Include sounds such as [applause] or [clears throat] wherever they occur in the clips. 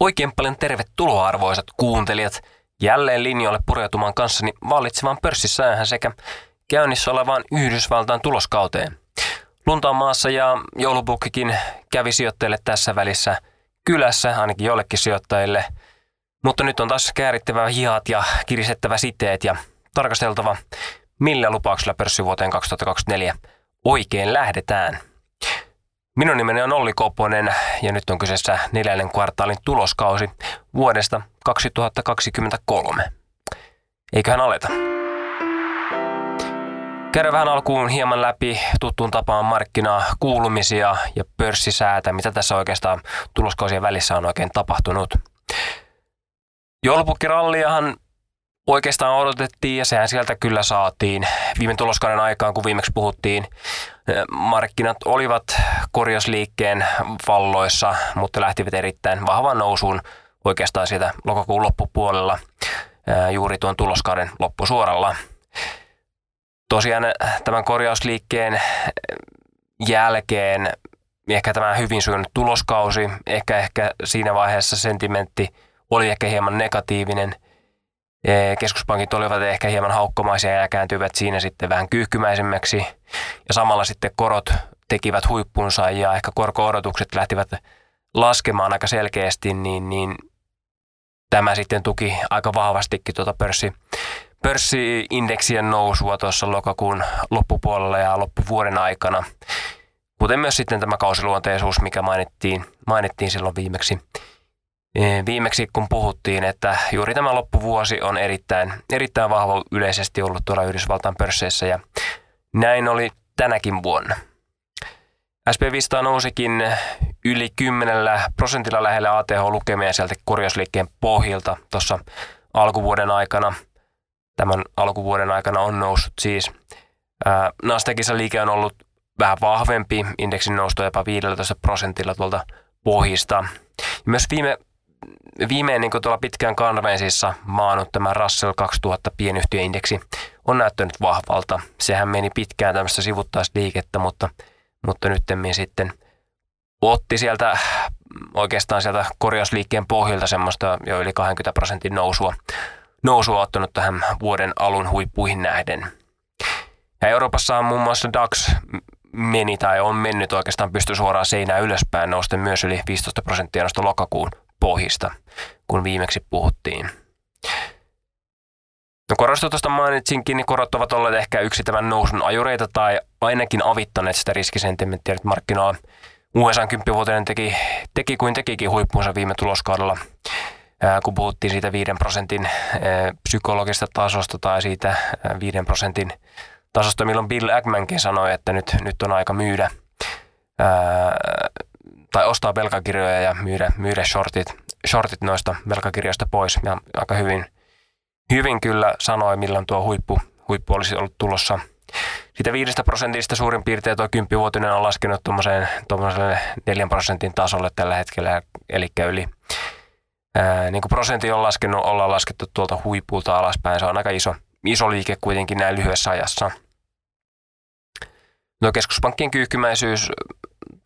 Oikein paljon tervetuloa arvoisat kuuntelijat jälleen linjoille pureutumaan kanssani vallitsevan pörssisäähän sekä käynnissä olevaan Yhdysvaltain tuloskauteen. Lunta on maassa ja joulupukkikin kävi sijoittajille tässä välissä kylässä, ainakin joillekin sijoittajille. Mutta nyt on taas käärittävä hihat ja kirisettävä siteet ja tarkasteltava, millä lupauksilla pörssi vuoteen 2024 oikein lähdetään. Minun nimeni on Olli Koponen ja nyt on kyseessä neljännen kvartaalin tuloskausi vuodesta 2023. Eiköhän aleta. Käydään vähän alkuun hieman läpi tuttuun tapaan markkinaa, kuulumisia ja pörssisäätä, mitä tässä oikeastaan tuloskausien välissä on oikein tapahtunut. Joulupukkiralliahan oikeastaan odotettiin ja sehän sieltä kyllä saatiin. Viime tuloskauden aikaan, kun viimeksi puhuttiin, markkinat olivat korjausliikkeen valloissa, mutta lähtivät erittäin vahvan nousuun oikeastaan sieltä lokakuun loppupuolella juuri tuon tuloskauden loppusuoralla. Tosiaan tämän korjausliikkeen jälkeen ehkä tämä hyvin sujunut tuloskausi, ehkä, ehkä siinä vaiheessa sentimentti oli ehkä hieman negatiivinen – keskuspankit olivat ehkä hieman haukkomaisia ja kääntyivät siinä sitten vähän kyyhkymäisemmäksi. Ja samalla sitten korot tekivät huippunsa ja ehkä korko-odotukset lähtivät laskemaan aika selkeästi, niin, niin tämä sitten tuki aika vahvastikin tuota pörssi, pörssiindeksien nousua tuossa lokakuun loppupuolella ja loppuvuoden aikana. Kuten myös sitten tämä kausiluonteisuus, mikä mainittiin, mainittiin silloin viimeksi viimeksi kun puhuttiin, että juuri tämä loppuvuosi on erittäin, erittäin vahva yleisesti ollut tuolla Yhdysvaltain pörsseissä ja näin oli tänäkin vuonna. SP500 nousikin yli 10 prosentilla lähellä ATH-lukemia sieltä korjausliikkeen pohjilta tuossa alkuvuoden aikana. Tämän alkuvuoden aikana on noussut siis. Nasdaqissa liike on ollut vähän vahvempi, indeksin noustu jopa 15 prosentilla tuolta pohjista. Myös viime viimein niin tuolla pitkään kanveensissa maannut tämä Russell 2000 pienyhtiöindeksi on näyttänyt vahvalta. Sehän meni pitkään tämmöistä sivuttaisliikettä, mutta, mutta nyt sitten otti sieltä oikeastaan sieltä korjausliikkeen pohjilta semmoista jo yli 20 prosentin nousua, nousua ottanut tähän vuoden alun huippuihin nähden. Ja Euroopassa on muun muassa DAX meni tai on mennyt oikeastaan pysty suoraan seinään ylöspäin, nousten myös yli 15 prosenttia noista lokakuun pohjista, kun viimeksi puhuttiin. No korostutusta mainitsinkin, niin korot ovat olleet ehkä yksi tämän nousun ajureita tai ainakin avittaneet sitä riskisentimenttiä nyt markkinoilla. USA 10 teki, teki kuin tekikin huippuunsa viime tuloskaudella, kun puhuttiin siitä 5 prosentin psykologista tasosta tai siitä 5 prosentin tasosta, milloin Bill Ackmankin sanoi, että nyt, nyt on aika myydä tai ostaa velkakirjoja ja myydä, myydä shortit, shortit noista velkakirjoista pois. Ja aika hyvin, hyvin kyllä sanoi, milloin tuo huippu, huippu olisi ollut tulossa. Siitä viidestä prosentista suurin piirtein tuo kymppivuotinen on laskenut tuommoiselle neljän prosentin tasolle tällä hetkellä, eli yli ää, niin kuin prosentti on laskenut, ollaan laskettu tuolta huipulta alaspäin. Se on aika iso, iso liike kuitenkin näin lyhyessä ajassa. No keskuspankkien kyyhkymäisyys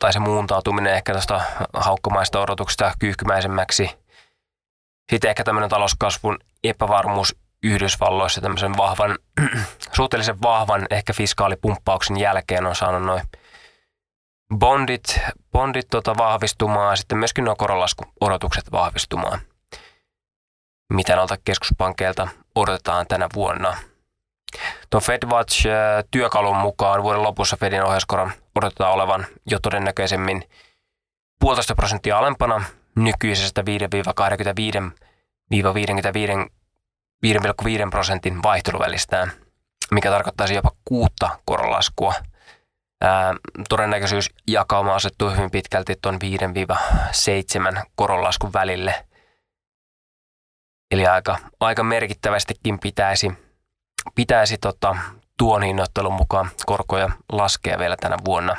tai se muuntautuminen ehkä tästä haukkomaista odotuksesta kyyhkymäisemmäksi. Sitten ehkä tämmöinen talouskasvun epävarmuus Yhdysvalloissa tämmöisen vahvan, [clears throat] suhteellisen vahvan ehkä fiskaalipumppauksen jälkeen on saanut noin bondit, bondit tota vahvistumaan sitten myöskin nuo korolaskuodotukset vahvistumaan. Mitä noilta keskuspankkeilta odotetaan tänä vuonna – Tuon FedWatch-työkalun mukaan vuoden lopussa Fedin ohjauskoron odotetaan olevan jo todennäköisemmin puolitoista prosenttia alempana nykyisestä 5-25-5,5 prosentin vaihteluvälistään, mikä tarkoittaisi jopa kuutta korolaskua. Ää, todennäköisyys jakauma asettuu hyvin pitkälti tuon 5-7 koronlaskun välille. Eli aika, aika merkittävästikin pitäisi pitäisi tota, tuon hinnoittelun mukaan korkoja laskea vielä tänä vuonna.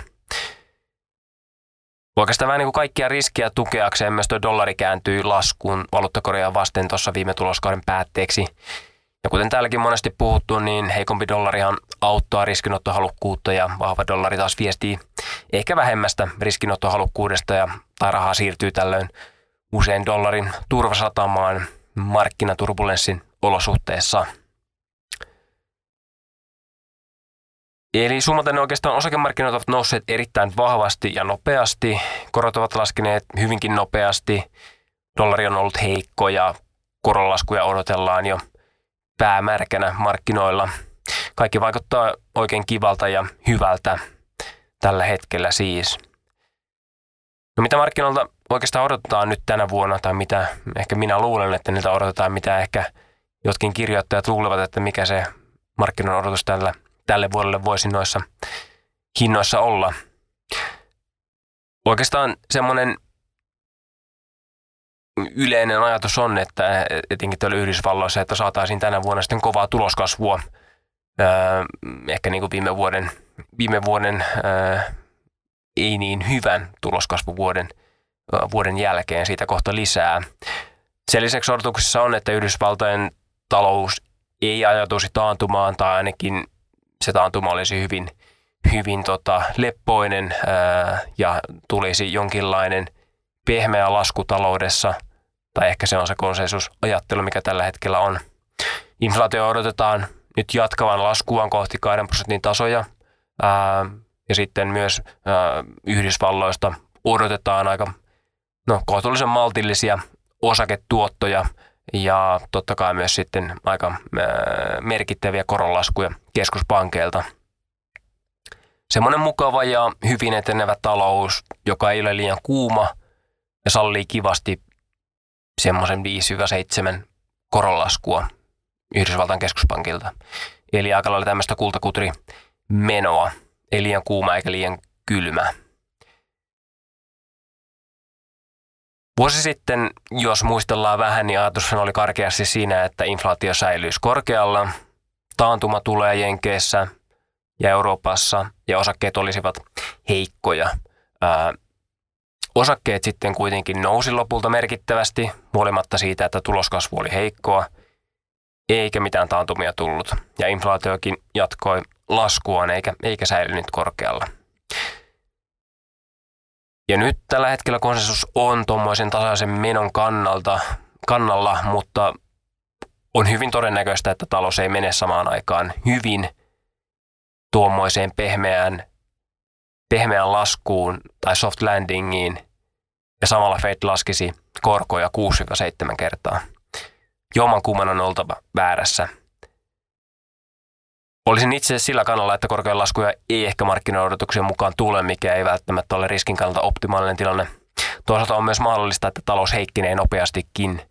Oikeastaan vähän niin kuin kaikkia riskiä tukeakseen myös tuo dollari kääntyy laskuun valuuttakorjaa vasten tuossa viime tuloskauden päätteeksi. Ja kuten täälläkin monesti puhuttu, niin heikompi dollarihan auttaa riskinottohalukkuutta ja vahva dollari taas viestii ehkä vähemmästä riskinottohalukkuudesta ja tai rahaa siirtyy tällöin usein dollarin turvasatamaan markkinaturbulenssin olosuhteessa. Eli summaten oikeastaan osakemarkkinat ovat nousseet erittäin vahvasti ja nopeasti. Korot ovat laskeneet hyvinkin nopeasti. Dollari on ollut heikko ja koronlaskuja odotellaan jo päämärkänä markkinoilla. Kaikki vaikuttaa oikein kivalta ja hyvältä tällä hetkellä siis. No mitä markkinoilta oikeastaan odotetaan nyt tänä vuonna, tai mitä ehkä minä luulen, että niitä odotetaan, mitä ehkä jotkin kirjoittajat luulevat, että mikä se markkinoiden odotus tällä, tälle vuodelle voisi noissa hinnoissa olla. Oikeastaan semmoinen yleinen ajatus on, että etenkin tuolla Yhdysvalloissa, että saataisiin tänä vuonna sitten kovaa tuloskasvua. ehkä niin kuin viime vuoden, viime vuoden ei niin hyvän tuloskasvuvuoden vuoden jälkeen siitä kohta lisää. Sen lisäksi odotuksissa on, että Yhdysvaltojen talous ei ajatuisi taantumaan tai ainakin se taantuma olisi hyvin, hyvin tota, leppoinen ää, ja tulisi jonkinlainen pehmeä lasku taloudessa, tai ehkä se on se konsensusajattelu, mikä tällä hetkellä on. Inflaatio odotetaan nyt jatkavan laskuaan kohti 2 prosentin tasoja, ää, ja sitten myös ää, Yhdysvalloista odotetaan aika no, kohtuullisen maltillisia osaketuottoja ja totta kai myös sitten aika merkittäviä koronlaskuja keskuspankeilta. Semmoinen mukava ja hyvin etenevä talous, joka ei ole liian kuuma ja sallii kivasti semmoisen 5-7 koronlaskua Yhdysvaltain keskuspankilta. Eli aika lailla tämmöistä kultakutri menoa, ei liian kuuma eikä liian kylmä. Vuosi sitten, jos muistellaan vähän, niin ajatus oli karkeasti siinä, että inflaatio säilyisi korkealla, taantuma tulee Jenkeissä ja Euroopassa ja osakkeet olisivat heikkoja. Ää, osakkeet sitten kuitenkin nousi lopulta merkittävästi, huolimatta siitä, että tuloskasvu oli heikkoa, eikä mitään taantumia tullut. Ja inflaatiokin jatkoi laskuaan eikä, eikä säilynyt korkealla. Ja nyt tällä hetkellä konsensus on tuommoisen tasaisen menon kannalta, kannalla, mutta on hyvin todennäköistä, että talous ei mene samaan aikaan hyvin tuommoiseen pehmeään, pehmeään laskuun tai soft landingiin ja samalla Fed laskisi korkoja 6-7 kertaa. Joman kumman on oltava väärässä – Olisin itse sillä kannalla, että korkean laskuja ei ehkä markkinaodotuksien mukaan tule, mikä ei välttämättä ole riskin kannalta optimaalinen tilanne. Toisaalta on myös mahdollista, että talous heikkenee nopeastikin,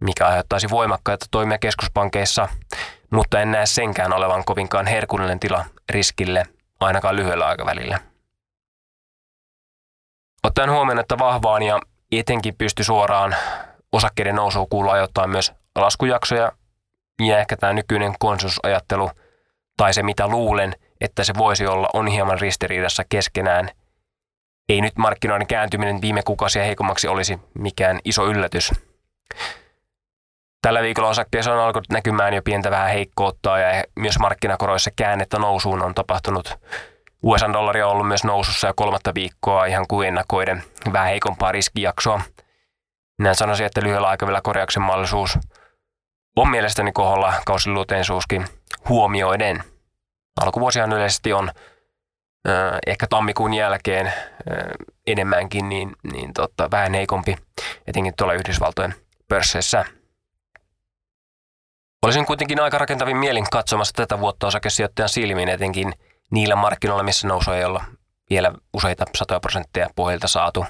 mikä aiheuttaisi voimakkaita toimia keskuspankeissa, mutta en näe senkään olevan kovinkaan herkullinen tila riskille, ainakaan lyhyellä aikavälillä. Ottaen huomioon, että vahvaan ja etenkin pysty suoraan osakkeiden nousuun kuuluu ajoittaa myös laskujaksoja, ja ehkä tämä nykyinen konsensusajattelu – tai se mitä luulen, että se voisi olla, on hieman ristiriidassa keskenään. Ei nyt markkinoiden kääntyminen viime kuukausia heikommaksi olisi mikään iso yllätys. Tällä viikolla osakkeessa on alkanut näkymään jo pientä vähän heikkoutta ja myös markkinakoroissa käännettä nousuun on tapahtunut. USA-dollari on ollut myös nousussa jo kolmatta viikkoa ihan kuin ennakoiden vähän heikompaa riskijaksoa. Minä sanoisin, että lyhyellä aikavälillä korjauksen mahdollisuus on mielestäni koholla kausiluuteensuuskin huomioiden. Alkuvuosihan yleisesti on äh, ehkä tammikuun jälkeen äh, enemmänkin niin, niin totta, vähän heikompi, etenkin tuolla Yhdysvaltojen pörsseissä. Olisin kuitenkin aika rakentavin mielin katsomassa tätä vuotta osakesijoittajan silmiin, etenkin niillä markkinoilla, missä nousu ei olla vielä useita satoja prosentteja pohjalta saatu.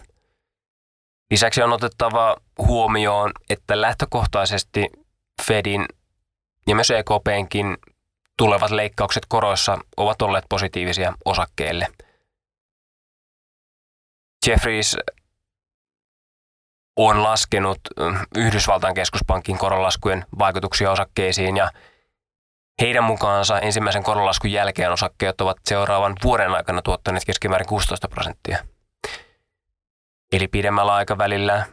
Lisäksi on otettava huomioon, että lähtökohtaisesti Fedin ja myös EKPnkin tulevat leikkaukset koroissa ovat olleet positiivisia osakkeille. Jeffries on laskenut Yhdysvaltain keskuspankin koronlaskujen vaikutuksia osakkeisiin ja heidän mukaansa ensimmäisen koronlaskun jälkeen osakkeet ovat seuraavan vuoden aikana tuottaneet keskimäärin 16 prosenttia. Eli pidemmällä aikavälillä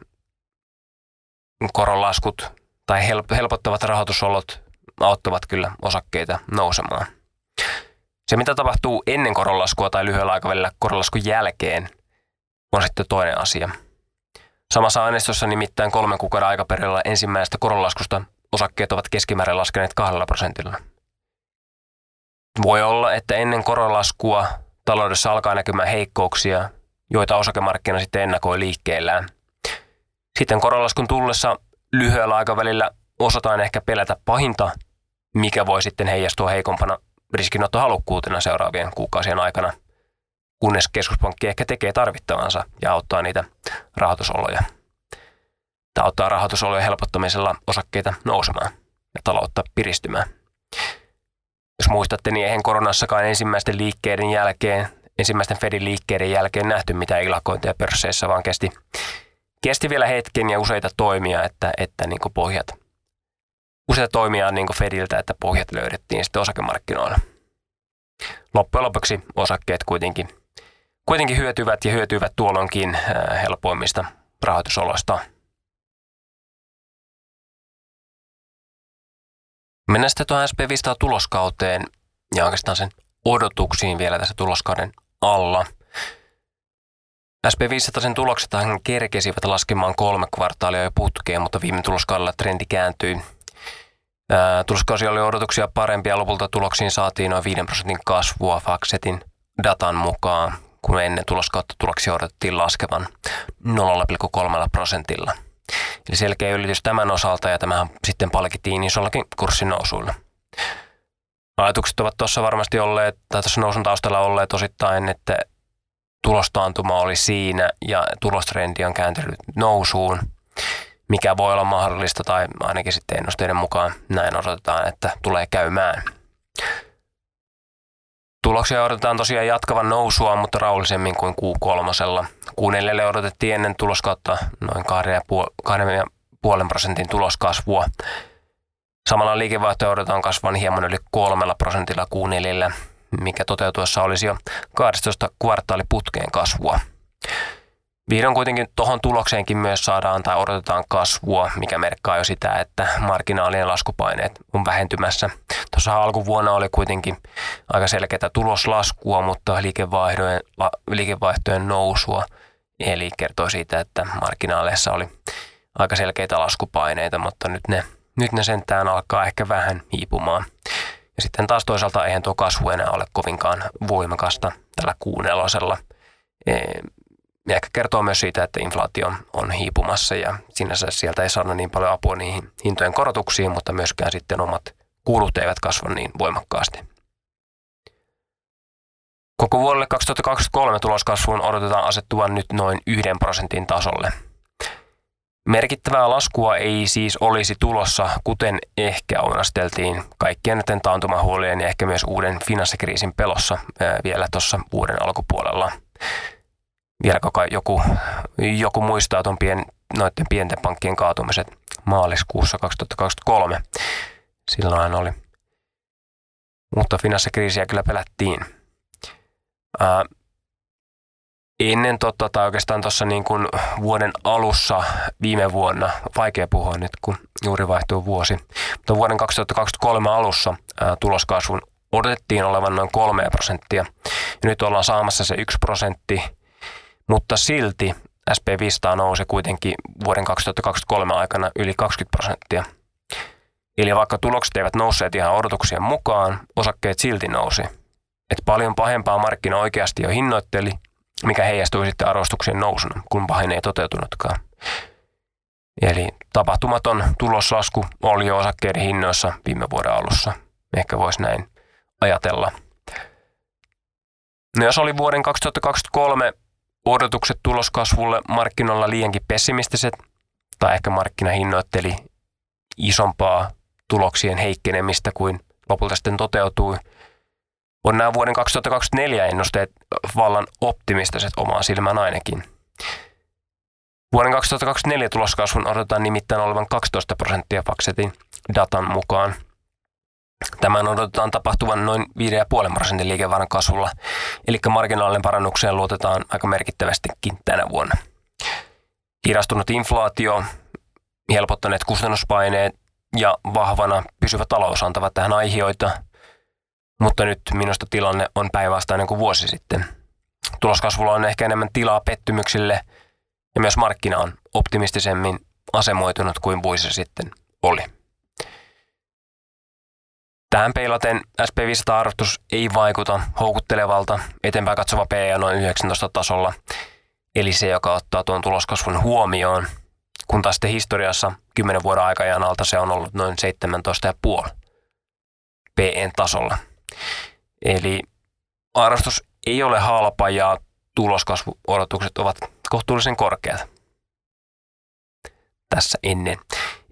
koronlaskut tai helpottavat rahoitusolot auttavat kyllä osakkeita nousemaan. Se, mitä tapahtuu ennen koronlaskua tai lyhyellä aikavälillä koronlaskun jälkeen, on sitten toinen asia. Samassa aineistossa nimittäin kolmen kuukauden aikaperillä ensimmäisestä koronlaskusta osakkeet ovat keskimäärin laskeneet kahdella prosentilla. Voi olla, että ennen koronlaskua taloudessa alkaa näkymään heikkouksia, joita osakemarkkina sitten ennakoi liikkeellään. Sitten koronlaskun tullessa lyhyellä aikavälillä osataan ehkä pelätä pahinta, mikä voi sitten heijastua heikompana riskinottohalukkuutena seuraavien kuukausien aikana, kunnes keskuspankki ehkä tekee tarvittavansa ja auttaa niitä rahoitusoloja. Tämä auttaa rahoitusolojen helpottamisella osakkeita nousemaan ja taloutta piristymään. Jos muistatte, niin eihän koronassakaan ensimmäisten liikkeiden jälkeen, ensimmäisten Fedin liikkeiden jälkeen nähty mitään ilakointia pörsseissä, vaan kesti, kesti vielä hetken ja useita toimia, että, että niin pohjat, useita toimia niin Fediltä, että pohjat löydettiin sitten osakemarkkinoilla. Loppujen lopuksi osakkeet kuitenkin, kuitenkin hyötyvät ja hyötyvät tuolloinkin äh, helpoimmista rahoitusoloista. Mennään sitten tuohon SP500 tuloskauteen ja oikeastaan sen odotuksiin vielä tässä tuloskauden alla. SP500 sen tulokset kerkesivät laskemaan kolme kvartaalia jo putkeen, mutta viime tuloskaudella trendi kääntyi. Tuloskausi oli odotuksia parempia, lopulta tuloksiin saatiin noin 5 prosentin kasvua Faxetin datan mukaan, kun ennen tuloskautta tuloksia odotettiin laskevan 0,3 prosentilla. Eli selkeä ylitys tämän osalta ja tämähän sitten palkittiin isollakin kurssin nousuilla. Ajatukset ovat tuossa varmasti olleet, tai tuossa nousun taustalla olleet osittain, että tulostaantuma oli siinä ja tulostrendi on kääntynyt nousuun, mikä voi olla mahdollista tai ainakin sitten ennusteiden mukaan näin odotetaan, että tulee käymään. Tuloksia odotetaan tosiaan jatkavan nousua, mutta rauhallisemmin kuin Q3. Q4 odotettiin ennen tuloskautta noin 2,5 prosentin tuloskasvua. Samalla liikevaihto odotetaan kasvavan hieman yli kolmella prosentilla Q4, mikä toteutuessa olisi jo 12 kvartaaliputkeen kasvua. Vihdoin kuitenkin tuohon tulokseenkin myös saadaan tai odotetaan kasvua, mikä merkkaa jo sitä, että marginaalien laskupaineet on vähentymässä. Tuossa alkuvuonna oli kuitenkin aika selkeää tuloslaskua, mutta liikevaihtojen, liikevaihtojen nousua. Eli kertoo siitä, että marginaaleissa oli aika selkeitä laskupaineita, mutta nyt ne, nyt ne sentään alkaa ehkä vähän hiipumaan. Ja sitten taas toisaalta eihän tuo kasvu enää ole kovinkaan voimakasta tällä kuunnelosella ja ehkä kertoo myös siitä, että inflaatio on hiipumassa ja sinänsä sieltä ei saada niin paljon apua niihin hintojen korotuksiin, mutta myöskään sitten omat kulut eivät kasva niin voimakkaasti. Koko vuodelle 2023 tuloskasvuun odotetaan asettuvan nyt noin yhden prosentin tasolle. Merkittävää laskua ei siis olisi tulossa, kuten ehkä onnasteltiin kaikkien näiden taantumahuolien ja ehkä myös uuden finanssikriisin pelossa vielä tuossa vuoden alkupuolella vieläkö joku, joku muistaa tuon pien, noiden pienten pankkien kaatumiset maaliskuussa 2023. Silloin oli. Mutta finanssikriisiä kyllä pelättiin. Ää, ennen totta, tai oikeastaan tuossa niin kuin vuoden alussa viime vuonna, vaikea puhua nyt, kun juuri vaihtuu vuosi, mutta vuoden 2023 alussa ää, tuloskasvun odotettiin olevan noin 3 prosenttia. Ja nyt ollaan saamassa se 1 prosentti mutta silti SP500 nousi kuitenkin vuoden 2023 aikana yli 20 prosenttia. Eli vaikka tulokset eivät nousseet ihan odotuksien mukaan, osakkeet silti nousi. Et paljon pahempaa markkina oikeasti jo hinnoitteli, mikä heijastui sitten arvostuksien nousuna, kun pahin ei toteutunutkaan. Eli tapahtumaton tuloslasku oli jo osakkeiden hinnoissa viime vuoden alussa. Ehkä voisi näin ajatella. No jos oli vuoden 2023 odotukset tuloskasvulle markkinoilla liiankin pessimistiset, tai ehkä markkina hinnoitteli isompaa tuloksien heikkenemistä kuin lopulta sitten toteutui. On nämä vuoden 2024 ennusteet vallan optimistiset omaan silmään ainakin. Vuoden 2024 tuloskasvun odotetaan nimittäin olevan 12 prosenttia Faxetin datan mukaan – Tämän odotetaan tapahtuvan noin 5,5 prosentin liikevaihdon kasvulla, eli marginaalinen parannukseen luotetaan aika merkittävästikin tänä vuonna. Hirastunut inflaatio, helpottaneet kustannuspaineet ja vahvana pysyvä talous antavat tähän aiheita, mutta nyt minusta tilanne on päinvastainen kuin vuosi sitten. Tuloskasvulla on ehkä enemmän tilaa pettymyksille ja myös markkina on optimistisemmin asemoitunut kuin vuosi sitten oli. Tähän peilaten SP500-arvostus ei vaikuta houkuttelevalta, eteenpäin katsova PE noin 19 tasolla, eli se, joka ottaa tuon tuloskasvun huomioon, kun taas sitten historiassa 10 vuoden aikajan alta se on ollut noin 17,5 PEn tasolla. Eli arvostus ei ole halpa ja tuloskasvuodotukset ovat kohtuullisen korkeat tässä ennen,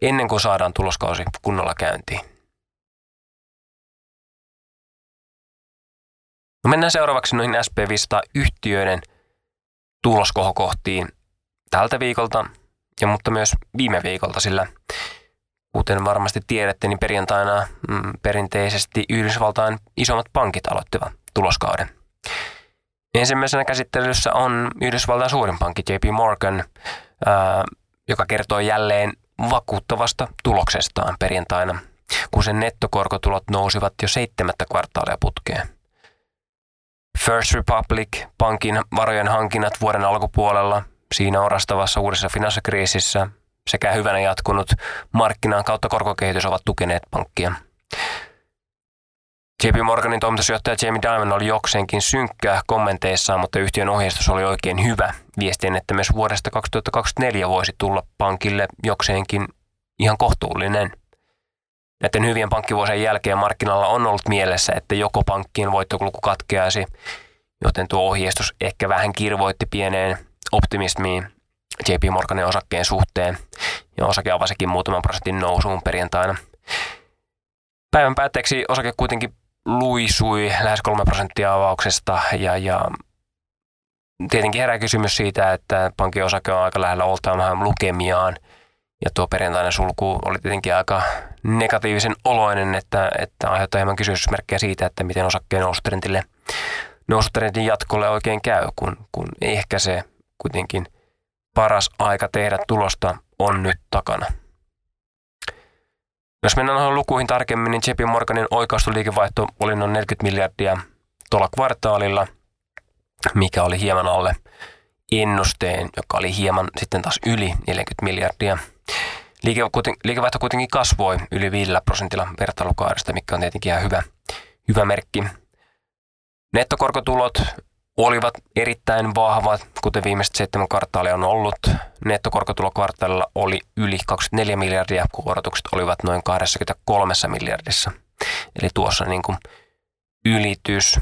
ennen kuin saadaan tuloskausi kunnolla käyntiin. No mennään seuraavaksi noihin SP500-yhtiöiden tuloskohokohtiin tältä viikolta, ja mutta myös viime viikolta, sillä kuten varmasti tiedätte, niin perjantaina mm, perinteisesti Yhdysvaltain isommat pankit aloittivat tuloskauden. Ensimmäisenä käsittelyssä on Yhdysvaltain suurin pankki JP Morgan, ää, joka kertoo jälleen vakuuttavasta tuloksestaan perjantaina, kun sen nettokorkotulot nousivat jo seitsemättä kvartaalia putkeen. First Republic, pankin varojen hankinnat vuoden alkupuolella, siinä orastavassa uudessa finanssikriisissä sekä hyvänä jatkunut markkinaan kautta korkokehitys ovat tukeneet pankkia. JP Morganin toimitusjohtaja Jamie Dimon oli jokseenkin synkkää kommenteissaan, mutta yhtiön ohjeistus oli oikein hyvä. Viestin, että myös vuodesta 2024 voisi tulla pankille jokseenkin ihan kohtuullinen. Näiden hyvien pankkivuosien jälkeen markkinalla on ollut mielessä, että joko pankkien voittokulku katkeaisi, joten tuo ohjeistus ehkä vähän kirvoitti pieneen optimismiin JP Morganin osakkeen suhteen, ja osake avasikin muutaman prosentin nousuun perjantaina. Päivän päätteeksi osake kuitenkin luisui lähes 3 prosenttia avauksesta ja, ja tietenkin herää kysymys siitä, että pankin osake on aika lähellä oltaan lukemiaan ja tuo perjantainen sulku oli tietenkin aika negatiivisen oloinen, että, että aiheuttaa hieman kysymysmerkkejä siitä, että miten osakkeen nousutrendille, nousutrendin jatkolle oikein käy, kun, kun ehkä se kuitenkin paras aika tehdä tulosta on nyt takana. Jos mennään noihin lukuihin tarkemmin, niin JP Morganin oikaistuliikevaihto oli noin 40 miljardia tuolla kvartaalilla, mikä oli hieman alle ennusteen, joka oli hieman sitten taas yli 40 miljardia. liikevaihto kuitenkin kasvoi yli 5 prosentilla vertailukaudesta, mikä on tietenkin ihan hyvä, hyvä merkki. Nettokorkotulot olivat erittäin vahvat, kuten viimeiset seitsemän kvartaalia on ollut. Nettokorkotulo kvartaalilla oli yli 24 miljardia, kun odotukset olivat noin 23 miljardissa. Eli tuossa niin kuin ylitys.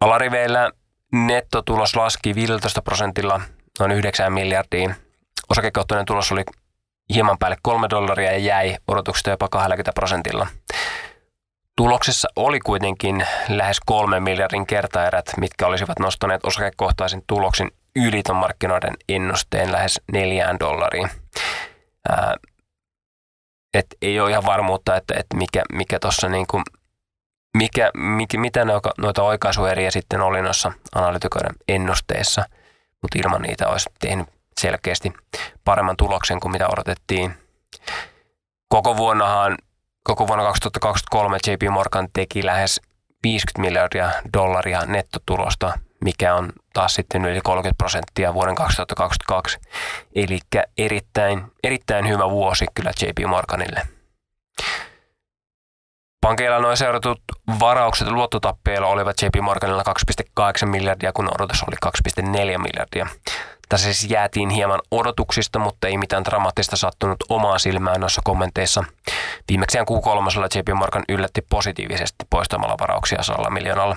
Alariveillä nettotulos laski 15 prosentilla noin 9 miljardiin. Osakekohtainen tulos oli hieman päälle 3 dollaria ja jäi odotuksesta jopa 20 prosentilla. Tuloksessa oli kuitenkin lähes kolmen miljardin kertaerät, mitkä olisivat nostaneet osakekohtaisen tuloksen yli ton markkinoiden ennusteen lähes neljään dollariin. Ää, et ei ole ihan varmuutta, että, että mikä, mikä tuossa niinku, mikä, mikä, mitä noita oikaisueriä sitten oli noissa analytikoiden ennusteissa, mutta ilman niitä olisi tehnyt selkeästi paremman tuloksen kuin mitä odotettiin. Koko vuonnahan Koko vuonna 2023 JP Morgan teki lähes 50 miljardia dollaria nettotulosta, mikä on taas sitten yli 30 prosenttia vuoden 2022. Eli erittäin, erittäin hyvä vuosi kyllä JP Morganille. Pankeilla noin seuratut varaukset luottotappeilla olivat JP Morganilla 2,8 miljardia, kun odotus oli 2,4 miljardia. Tässä siis jäätiin hieman odotuksista, mutta ei mitään dramaattista sattunut omaa silmään noissa kommenteissa. Viimeksiään Q3 JP Morgan yllätti positiivisesti poistamalla varauksia sadalla miljoonalla,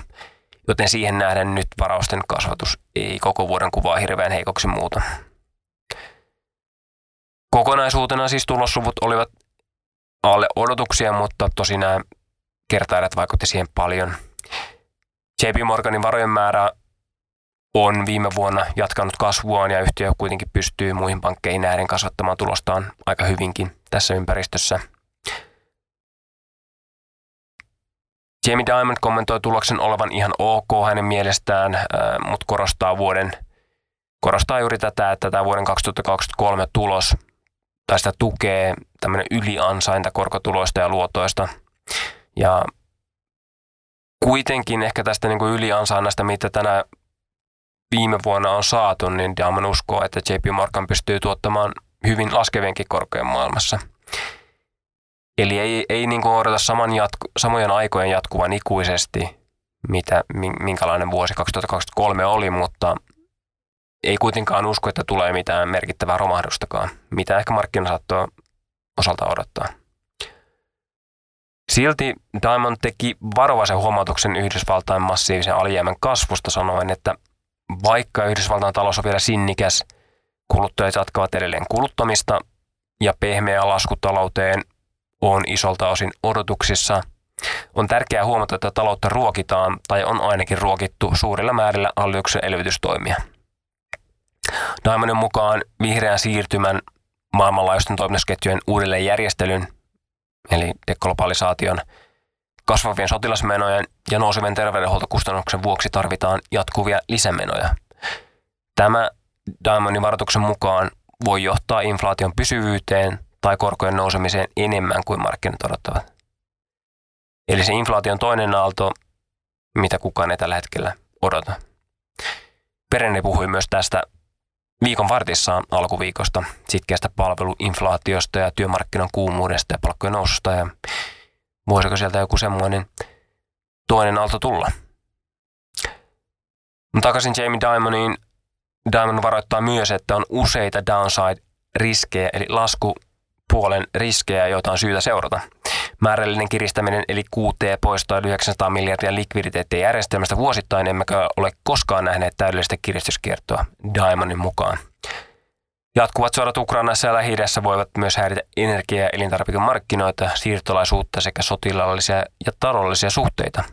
joten siihen nähden nyt varausten kasvatus ei koko vuoden kuvaa hirveän heikoksi muuta. Kokonaisuutena siis tulosluvut olivat alle odotuksia, mutta tosi nämä kertaajat vaikutti siihen paljon. JP Morganin varojen määrä on viime vuonna jatkanut kasvuaan ja yhtiö kuitenkin pystyy muihin pankkeihin nähden kasvattamaan tulostaan aika hyvinkin tässä ympäristössä. Jamie Diamond kommentoi tuloksen olevan ihan ok hänen mielestään, äh, mutta korostaa vuoden korostaa juuri tätä, että tämä vuoden 2023 tulos tai sitä tukee tämmöinen yliansainta korkotuloista ja luotoista. Ja kuitenkin ehkä tästä niin kuin yliansainnasta, mitä tänä viime vuonna on saatu, niin Diamond uskoo, että JP Morgan pystyy tuottamaan hyvin laskevienkin korkojen maailmassa. Eli ei, ei niin kuin odota saman jatku, samojen aikojen jatkuvan ikuisesti, mitä, minkälainen vuosi 2023 oli, mutta ei kuitenkaan usko, että tulee mitään merkittävää romahdustakaan, mitä ehkä markkina saattoi osalta odottaa. Silti Diamond teki varovaisen huomautuksen Yhdysvaltain massiivisen alijäämän kasvusta sanoen, että vaikka Yhdysvaltain talous on vielä sinnikäs, kuluttajat jatkavat edelleen kuluttamista ja pehmeä lasku on isolta osin odotuksissa. On tärkeää huomata, että taloutta ruokitaan tai on ainakin ruokittu suurilla määrillä hallituksen elvytystoimia. Diamondin mukaan vihreän siirtymän maailmanlaajuisten toimitusketjujen uudelleenjärjestelyn, eli dekolopalisaation, kasvavien sotilasmenojen ja nousevien terveydenhuoltokustannuksen vuoksi tarvitaan jatkuvia lisämenoja. Tämä Diamondin varoituksen mukaan voi johtaa inflaation pysyvyyteen tai korkojen nousemiseen enemmän kuin markkinat odottavat. Eli se inflaation toinen aalto, mitä kukaan ei tällä hetkellä odota. Perenne puhui myös tästä viikon vartissaan alkuviikosta, sitkeästä palveluinflaatiosta ja työmarkkinan kuumuudesta ja palkkojen noususta ja voisiko sieltä joku semmoinen toinen aalto tulla. Takaisin Jamie Dimoniin. Diamond varoittaa myös, että on useita downside-riskejä, eli laskupuolen riskejä, joita on syytä seurata. Määrällinen kiristäminen eli QT poistaa 900 miljardia likviditeettiä järjestelmästä vuosittain, emmekä ole koskaan nähneet täydellistä kiristyskiertoa Diamondin mukaan. Jatkuvat sodat Ukrainassa ja lähi voivat myös häiritä energia- ja elintarvikemarkkinoita, siirtolaisuutta sekä sotilaallisia ja taloudellisia suhteita.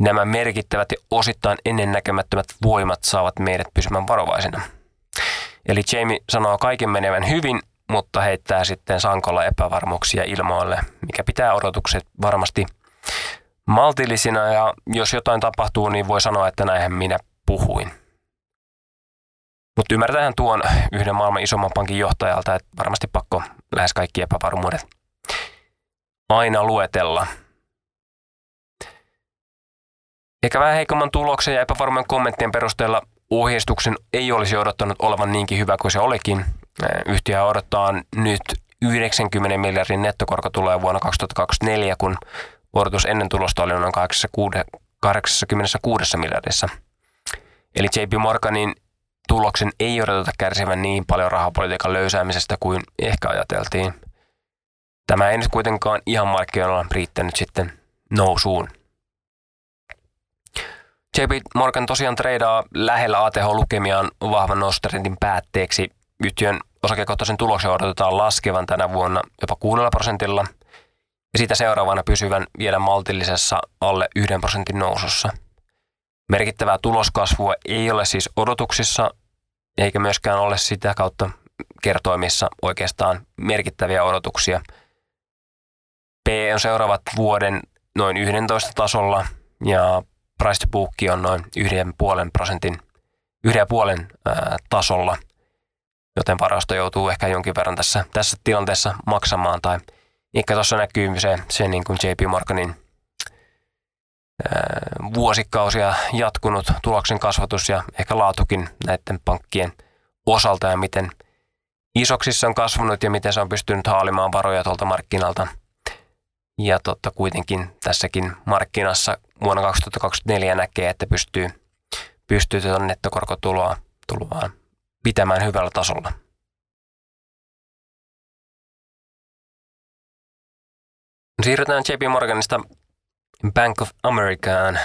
Nämä merkittävät ja osittain ennennäkemättömät voimat saavat meidät pysymään varovaisina. Eli Jamie sanoo kaiken menevän hyvin, mutta heittää sitten sankolla epävarmuuksia ilmoille, mikä pitää odotukset varmasti maltillisina ja jos jotain tapahtuu, niin voi sanoa, että näinhän minä puhuin. Mutta ymmärtähän tuon yhden maailman isomman pankin johtajalta, että varmasti pakko lähes kaikki epävarmuudet aina luetella. Ehkä vähän heikomman tuloksen ja epävarmojen kommenttien perusteella ohjeistuksen ei olisi odottanut olevan niinkin hyvä kuin se olikin. Yhtiö odottaa nyt 90 miljardin nettokorko tulee vuonna 2024, kun odotus ennen tulosta oli noin 86 miljardissa. Eli JP Morganin tuloksen ei odoteta kärsivän niin paljon rahapolitiikan löysäämisestä kuin ehkä ajateltiin. Tämä ei nyt kuitenkaan ihan markkinoilla riittänyt sitten nousuun. JP Morgan tosiaan treidaa lähellä ATH-lukemiaan vahvan nostotrendin päätteeksi. Yhtiön osakekohtaisen tuloksen odotetaan laskevan tänä vuonna jopa 6 prosentilla ja siitä seuraavana pysyvän vielä maltillisessa alle 1 prosentin nousussa – Merkittävää tuloskasvua ei ole siis odotuksissa, eikä myöskään ole sitä kautta kertoimissa oikeastaan merkittäviä odotuksia. P on seuraavat vuoden noin 11 tasolla ja price to book on noin 1,5 prosentin, 1,5 tasolla, joten varasto joutuu ehkä jonkin verran tässä, tässä tilanteessa maksamaan tai ehkä tuossa näkyy se, se niin kuin JP Morganin vuosikausia jatkunut tuloksen kasvatus ja ehkä laatukin näiden pankkien osalta ja miten isoksi se on kasvanut ja miten se on pystynyt haalimaan varoja tuolta markkinalta. Ja totta kuitenkin tässäkin markkinassa vuonna 2024 näkee, että pystyy, pystyy tuota nettokorkotuloa tuloa pitämään hyvällä tasolla. Siirrytään JP Morganista Bank of Americaan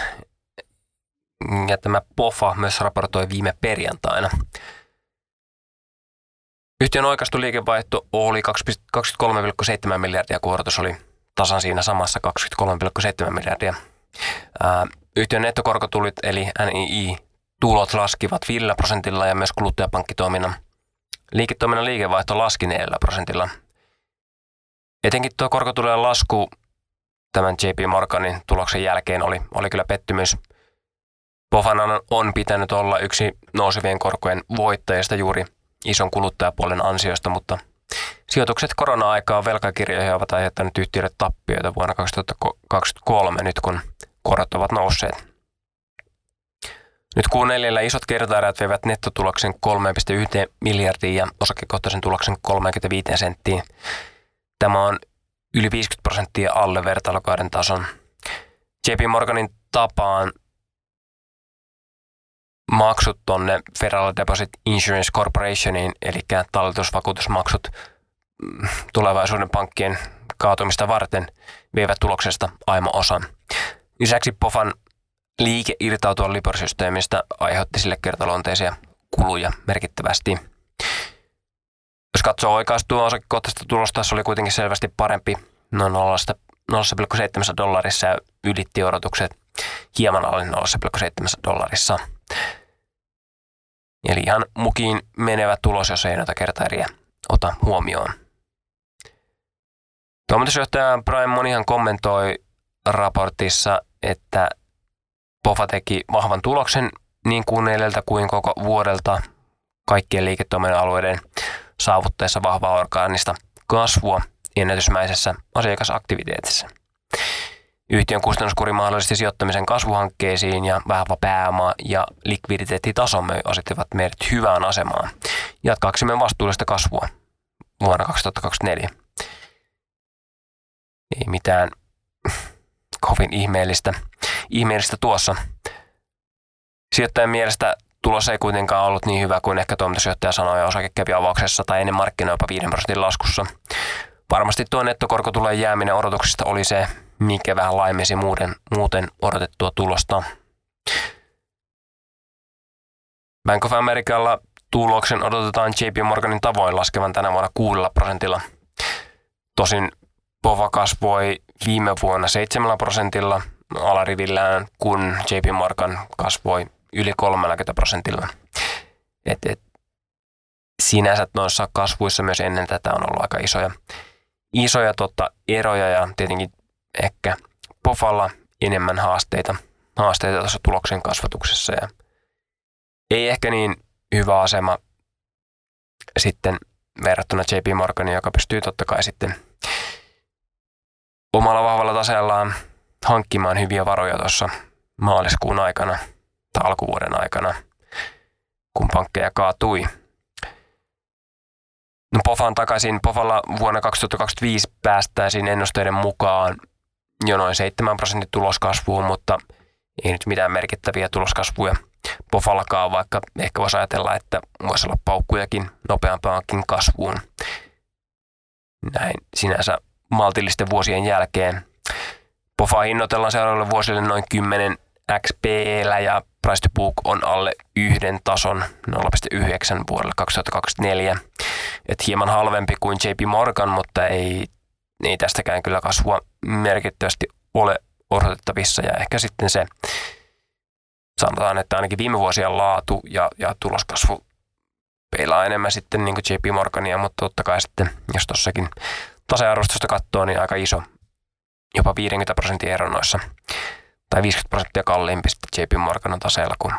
ja tämä POFA myös raportoi viime perjantaina. Yhtiön oikaistu liikevaihto oli 23,7 miljardia, kun oli tasan siinä samassa 23,7 miljardia. Yhtiön nettokorkotulit eli NII-tulot laskivat 5 prosentilla ja myös kuluttajapankkitoiminnan liiketoiminnan liikevaihto laski 4 prosentilla. Etenkin tuo korkotulojen lasku tämän JP Morganin tuloksen jälkeen oli, oli kyllä pettymys. Bofanan on pitänyt olla yksi nousevien korkojen voittajista juuri ison kuluttajapuolen ansiosta, mutta sijoitukset korona-aikaan velkakirjoihin ovat aiheuttaneet yhtiöille tappioita vuonna 2023 nyt kun korot ovat nousseet. Nyt neljällä isot kertaerät veivät nettotuloksen 3,1 miljardia ja osakekohtaisen tuloksen 35 senttiin. Tämä on yli 50 prosenttia alle vertailukauden tason. JP Morganin tapaan maksut tonne Federal Deposit Insurance Corporationiin, eli talletusvakuutusmaksut mm, tulevaisuuden pankkien kaatumista varten, vievät tuloksesta aimo osan. Lisäksi Pofan liike irtautua Libor-systeemistä aiheutti sille kertaluonteisia kuluja merkittävästi. Jos katsoo oikaistua osakekohtaista tulosta, se oli kuitenkin selvästi parempi noin 0,7 dollarissa ja ylitti odotukset hieman alle 0,7 dollarissa. Eli ihan mukiin menevä tulos, jos ei noita kertaeriä ota huomioon. Toimitusjohtaja Brian Monihan kommentoi raportissa, että Pofa teki vahvan tuloksen niin kuunnelelta kuin koko vuodelta kaikkien liiketoiminnan alueiden saavutteessa vahvaa orgaanista kasvua ennätysmäisessä asiakasaktiviteetissa. Yhtiön kustannuskuri mahdollisti sijoittamisen kasvuhankkeisiin ja vahva pääoma ja likviditeettitasomme asettivat meidät hyvään asemaan. Jatkaaksemme vastuullista kasvua vuonna 2024. Ei mitään kovin ihmeellistä, ihmeellistä tuossa. Sijoittajan mielestä tulos ei kuitenkaan ollut niin hyvä kuin ehkä toimitusjohtaja sanoi ja osake kävi avauksessa tai ennen markkinoilla jopa 5 prosentin laskussa. Varmasti tuo nettokorko tulee jääminen odotuksista oli se, mikä vähän laimesi muuten, muuten odotettua tulosta. Bank of Americalla tuloksen odotetaan JP Morganin tavoin laskevan tänä vuonna 6 prosentilla. Tosin Pova kasvoi viime vuonna 7 prosentilla alarivillään, kun JP Morgan kasvoi yli 30 prosentilla. Et, et, sinänsä noissa kasvuissa myös ennen tätä on ollut aika isoja, isoja tota, eroja ja tietenkin ehkä Pofalla enemmän haasteita, haasteita tuossa tuloksen kasvatuksessa ja ei ehkä niin hyvä asema sitten verrattuna JP Morganiin, joka pystyy totta kai sitten omalla vahvalla taseellaan hankkimaan hyviä varoja tuossa maaliskuun aikana alkuvuoden aikana, kun pankkeja kaatui. No Pofan takaisin. Pofalla vuonna 2025 päästäisiin ennusteiden mukaan jo noin 7 prosentin tuloskasvuun, mutta ei nyt mitään merkittäviä tuloskasvuja Pofallakaan, vaikka ehkä voisi ajatella, että voisi olla paukkujakin nopeampaankin kasvuun. Näin sinänsä maltillisten vuosien jälkeen. Pofa hinnoitellaan seuraavalle vuosille noin 10 XPllä ja price to book on alle yhden tason 0,9 vuodelle 2024. Et hieman halvempi kuin JP Morgan, mutta ei, ei tästäkään kyllä kasvua merkittävästi ole odotettavissa. Ja ehkä sitten se, sanotaan, että ainakin viime vuosien laatu ja, ja tuloskasvu peilaa enemmän sitten niin kuin JP Morgania, mutta totta kai sitten, jos tuossakin tasearvostusta katsoo, niin aika iso, jopa 50 prosentin ero noissa, tai 50 prosenttia kalliimpi sitten JP Morganin taseella kuin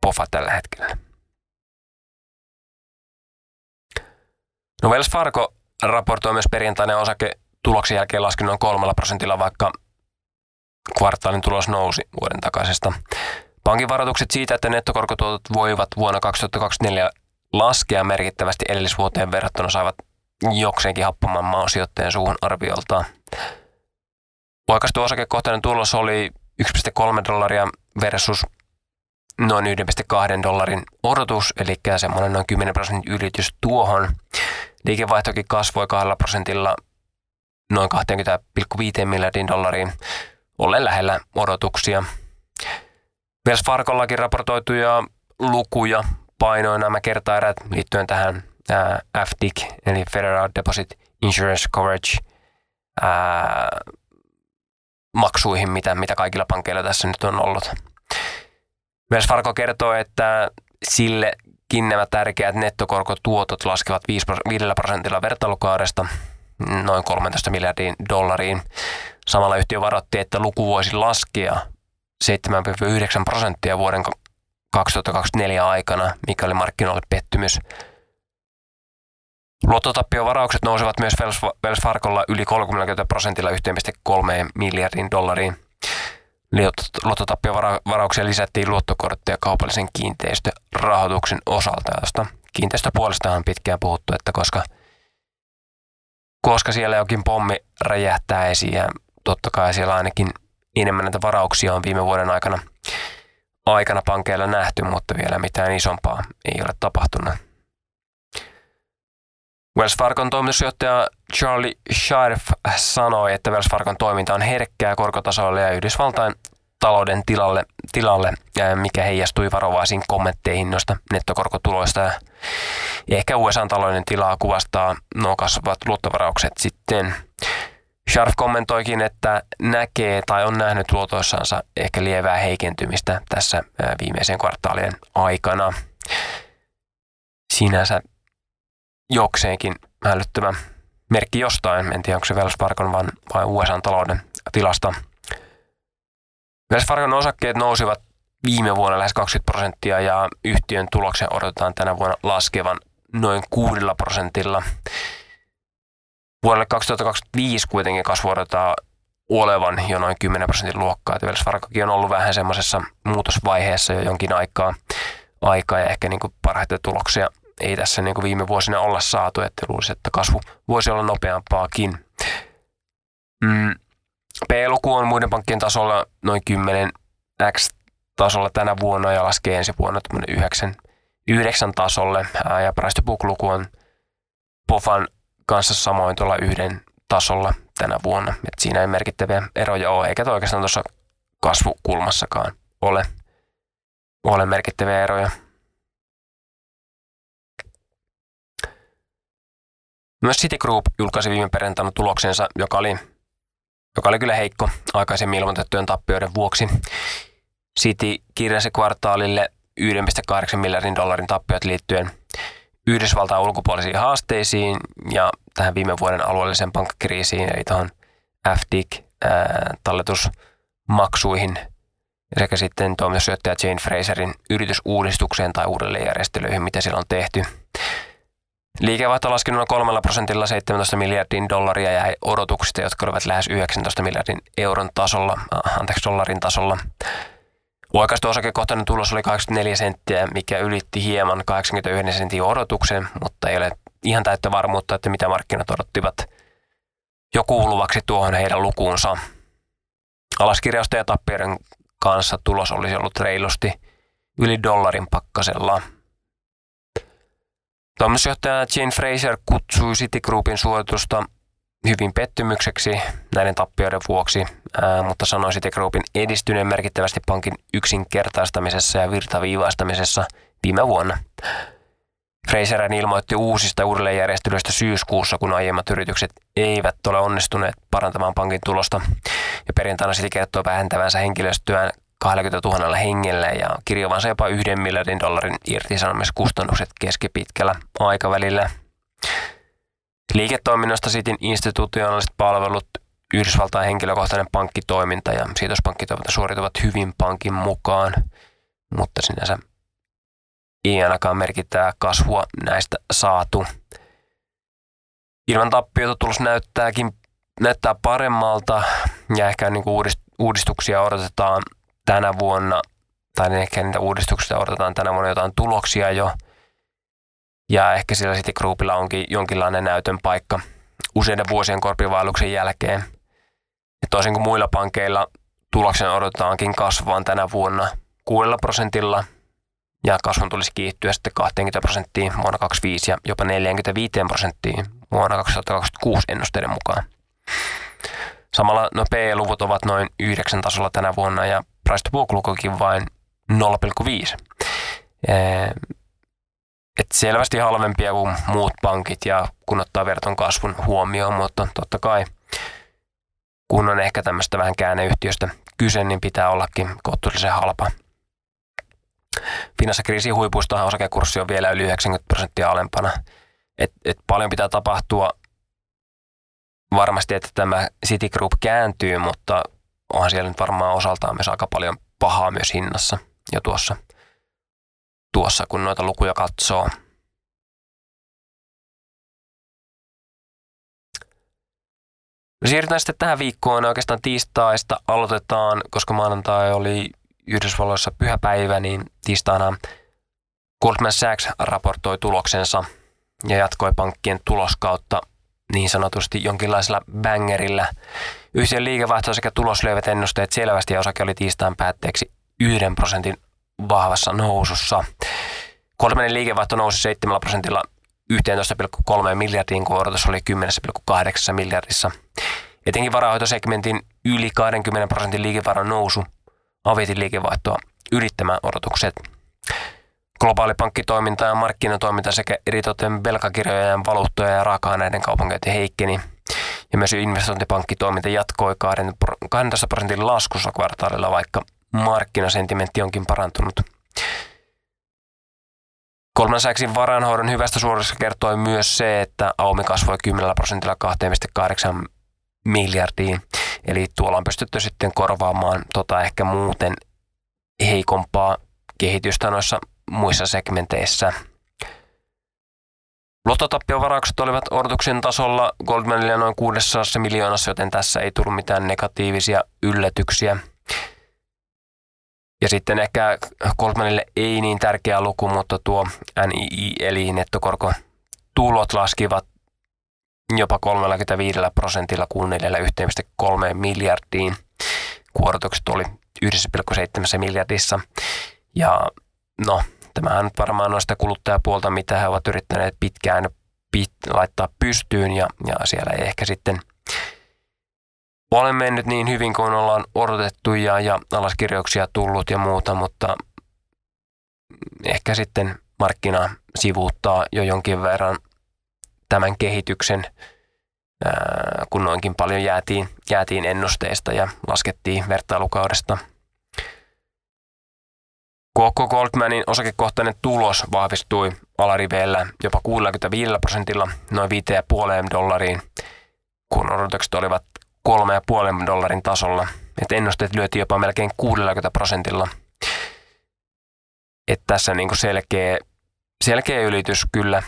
POFA tällä hetkellä. No Wells Fargo raportoi myös perjantainen osake tuloksen jälkeen laski noin kolmella prosentilla, vaikka kvartaalin tulos nousi vuoden takaisesta. Pankin varoitukset siitä, että nettokorkotuotot voivat vuonna 2024 laskea merkittävästi edellisvuoteen verrattuna saivat jokseenkin happaman maosijoittajan suuhun arvioltaan. Oikaistu osakekohtainen tulos oli 1,3 dollaria versus noin 1,2 dollarin odotus, eli semmoinen noin 10 prosentin ylitys tuohon. Liikevaihtokin kasvoi 2 prosentilla noin 20,5 miljardin dollariin, ollen lähellä odotuksia. Wells Fargollakin raportoituja lukuja painoi nämä kertaerät liittyen tähän FDIC, eli Federal Deposit Insurance Coverage, ää, maksuihin, mitä, mitä kaikilla pankeilla tässä nyt on ollut. Myös Farko kertoo, että sillekin nämä tärkeät nettokorkotuotot laskevat 5 prosentilla vertailukaudesta noin 13 miljardiin dollariin. Samalla yhtiö varoitti, että luku voisi laskea 7,9 prosenttia vuoden 2024 aikana, mikä oli markkinoille pettymys. Luottotappiovaraukset nousevat myös Wells Fargolla yli 30 prosentilla 1,3 miljardin dollariin. Luottotappiovarauksia lisättiin luottokortti- ja kaupallisen kiinteistörahoituksen osalta. Josta kiinteistöpuolesta on pitkään puhuttu, että koska, koska siellä jokin pommi räjähtää esiin ja totta kai siellä ainakin enemmän näitä varauksia on viime vuoden aikana, aikana pankeilla nähty, mutta vielä mitään isompaa ei ole tapahtunut. Wells Fargon toimitusjohtaja Charlie Scharf sanoi, että Wells Fargon toiminta on herkkää korkotasolle ja Yhdysvaltain talouden tilalle, tilalle mikä heijastui varovaisiin kommentteihin noista nettokorkotuloista. Ja ehkä USA-talouden tilaa kuvastaa nuo kasvavat luottovaraukset sitten. Sharf kommentoikin, että näkee tai on nähnyt luotoissansa ehkä lievää heikentymistä tässä viimeisen kvartaalien aikana. Sinänsä jokseenkin hälyttävä merkki jostain. En tiedä, onko se Wells Fargon vai, vai USA-talouden tilasta. Wells Fargon osakkeet nousivat viime vuonna lähes 20 prosenttia ja yhtiön tuloksen odotetaan tänä vuonna laskevan noin 6 prosentilla. Vuodelle 2025 kuitenkin kasvu odotetaan olevan jo noin 10 prosentin luokkaa. Wells Fargokin on ollut vähän semmoisessa muutosvaiheessa jo jonkin aikaa, aikaa ja ehkä niin kuin parhaita tuloksia ei tässä niin kuin viime vuosina olla saatu, että luulisi, että kasvu voisi olla nopeampaakin. Mm. P-luku on muiden pankkien tasolla noin 10 X-tasolla tänä vuonna ja laskee ensi vuonna 9, 9 tasolle. Ja price luku on Pofan kanssa samoin tuolla yhden tasolla tänä vuonna. Et siinä ei merkittäviä eroja ole, eikä oikeastaan tuossa kasvukulmassakaan ole, ole merkittäviä eroja. Myös Citigroup julkaisi viime perjantaina tuloksensa, joka oli, joka oli kyllä heikko aikaisemmin ilmoitettujen tappioiden vuoksi. City kirjasi kvartaalille 1,8 miljardin dollarin tappiot liittyen Yhdysvaltain ulkopuolisiin haasteisiin ja tähän viime vuoden alueelliseen pankkikriisiin, eli tuohon FDIC-talletusmaksuihin sekä sitten toimitusjohtaja Jane Fraserin yritysuudistukseen tai uudelleenjärjestelyihin, mitä siellä on tehty. Liikevaihto laski noin kolmella prosentilla 17 miljardin dollaria ja odotuksista, jotka olivat lähes 19 miljardin euron tasolla, äh, anteeksi dollarin tasolla. Oikaistu osakekohtainen tulos oli 84 senttiä, mikä ylitti hieman 81 sentin odotuksen, mutta ei ole ihan täyttä varmuutta, että mitä markkinat odottivat jo kuuluvaksi tuohon heidän lukuunsa. Alaskirjausten ja tappioiden kanssa tulos olisi ollut reilusti yli dollarin pakkasella – Toimitusjohtaja Jane Fraser kutsui Citigroupin suoritusta hyvin pettymykseksi näiden tappioiden vuoksi, mutta sanoi Citigroupin edistyneen merkittävästi pankin yksinkertaistamisessa ja virtaviivaistamisessa viime vuonna. Fraser ilmoitti uusista uudelleenjärjestelyistä syyskuussa, kun aiemmat yritykset eivät ole onnistuneet parantamaan pankin tulosta. Ja perjantaina Citi kertoo vähentävänsä henkilöstöään 20 000 hengellä ja kirjovansa jopa yhden miljardin dollarin irtisanomiskustannukset keskipitkällä aikavälillä. Liiketoiminnasta Sitin institutionaaliset palvelut, Yhdysvaltain henkilökohtainen pankkitoiminta ja sijoituspankkitoiminta suorituvat hyvin pankin mukaan, mutta sinänsä ei ainakaan merkittää kasvua näistä saatu. Ilman tappiota tulos näyttääkin näyttää paremmalta ja ehkä niin kuin uudistuksia odotetaan tänä vuonna, tai ehkä niitä uudistuksia odotetaan tänä vuonna jotain tuloksia jo. Ja ehkä sillä City Groupilla onkin jonkinlainen näytön paikka useiden vuosien korpivaelluksen jälkeen. Ja toisin kuin muilla pankeilla tuloksen odotetaankin kasvavan tänä vuonna 6 prosentilla ja kasvun tulisi kiihtyä sitten 20 prosenttiin vuonna 2025 ja jopa 45 prosenttiin vuonna 2026 ennusteiden mukaan. Samalla no PE-luvut ovat noin 9 tasolla tänä vuonna ja price to book lukukin vain 0,5. Et selvästi halvempia kuin muut pankit ja kun ottaa verton kasvun huomioon, mutta totta kai kun on ehkä tämmöistä vähän käänneyhtiöstä kyse, niin pitää ollakin kohtuullisen halpa. Finanssikriisin huipuista osakekurssi on vielä yli 90 prosenttia alempana. Et, et paljon pitää tapahtua varmasti, että tämä Citigroup kääntyy, mutta onhan siellä nyt varmaan osaltaan myös aika paljon pahaa myös hinnassa jo tuossa, tuossa kun noita lukuja katsoo. Siirrytään sitten tähän viikkoon. Oikeastaan tiistaista aloitetaan, koska maanantai oli Yhdysvalloissa pyhäpäivä, niin tiistaina Goldman Sachs raportoi tuloksensa ja jatkoi pankkien tuloskautta niin sanotusti jonkinlaisella bangerillä. Yhtiön liikevaihto sekä tulos löivät ennusteet selvästi ja osake oli tiistain päätteeksi yhden prosentin vahvassa nousussa. Kolmannen liikevaihto nousi 7 prosentilla 11,3 miljardiin, kun odotus oli 10,8 miljardissa. Etenkin varahoitosegmentin yli 20 prosentin liikevaihdon nousu avitin liikevaihtoa ylittämään odotukset. Globaali pankkitoiminta ja markkinatoiminta sekä eritoten velkakirjojen, valuuttoja ja raaka-aineiden kaupankäynti heikkeni. Ja myös investointipankkitoiminta jatkoi 12 prosentin laskussa kvartaalilla, vaikka markkinasentimentti onkin parantunut. Kolman Sachsin varainhoidon hyvästä suorassa kertoi myös se, että Aumi kasvoi 10 prosentilla 2,8 miljardiin. Eli tuolla on pystytty sitten korvaamaan tota ehkä muuten heikompaa kehitystä noissa muissa segmenteissä. Lottotappiovaraukset olivat odotuksen tasolla Goldmanilla noin 600 miljoonassa, joten tässä ei tullut mitään negatiivisia yllätyksiä. Ja sitten ehkä Goldmanille ei niin tärkeä luku, mutta tuo NII eli nettokorko tulot laskivat jopa 35 prosentilla kunnille 1,3 miljardiin. Kuorotukset oli 1,7 miljardissa. Ja no, tämähän nyt varmaan noista kuluttajapuolta, mitä he ovat yrittäneet pitkään pit, laittaa pystyyn ja, ja siellä ei ehkä sitten ole mennyt niin hyvin kuin ollaan odotettu ja, ja alaskirjauksia tullut ja muuta, mutta ehkä sitten markkina sivuuttaa jo jonkin verran tämän kehityksen, kun noinkin paljon jäätiin, jäätiin ennusteista ja laskettiin vertailukaudesta. Koko Goldmanin osakekohtainen tulos vahvistui alariveellä jopa 65 prosentilla noin 5,5 dollariin, kun odotukset olivat 3,5 dollarin tasolla. Et ennusteet lyötiin jopa melkein 60 prosentilla. Et tässä niin kuin selkeä, selkeä ylitys kyllä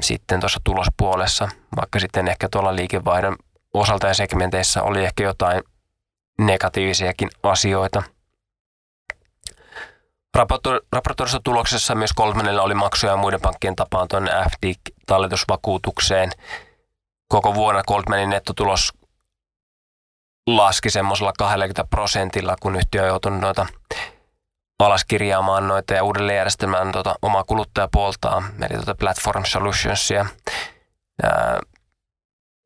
sitten tuossa tulospuolessa, vaikka sitten ehkä tuolla liikevaihdon osalta ja segmenteissä oli ehkä jotain negatiivisiakin asioita. Raportoidussa tuloksessa myös kolmannella oli maksuja muiden pankkien tapaan tuonne FD-talletusvakuutukseen. Koko vuonna Goldmanin nettotulos laski semmoisella 20 prosentilla, kun yhtiö on joutunut noita alas kirjaamaan noita ja uudelleen järjestämään tuota omaa kuluttajapuoltaa, eli tuota Platform Solutionsia.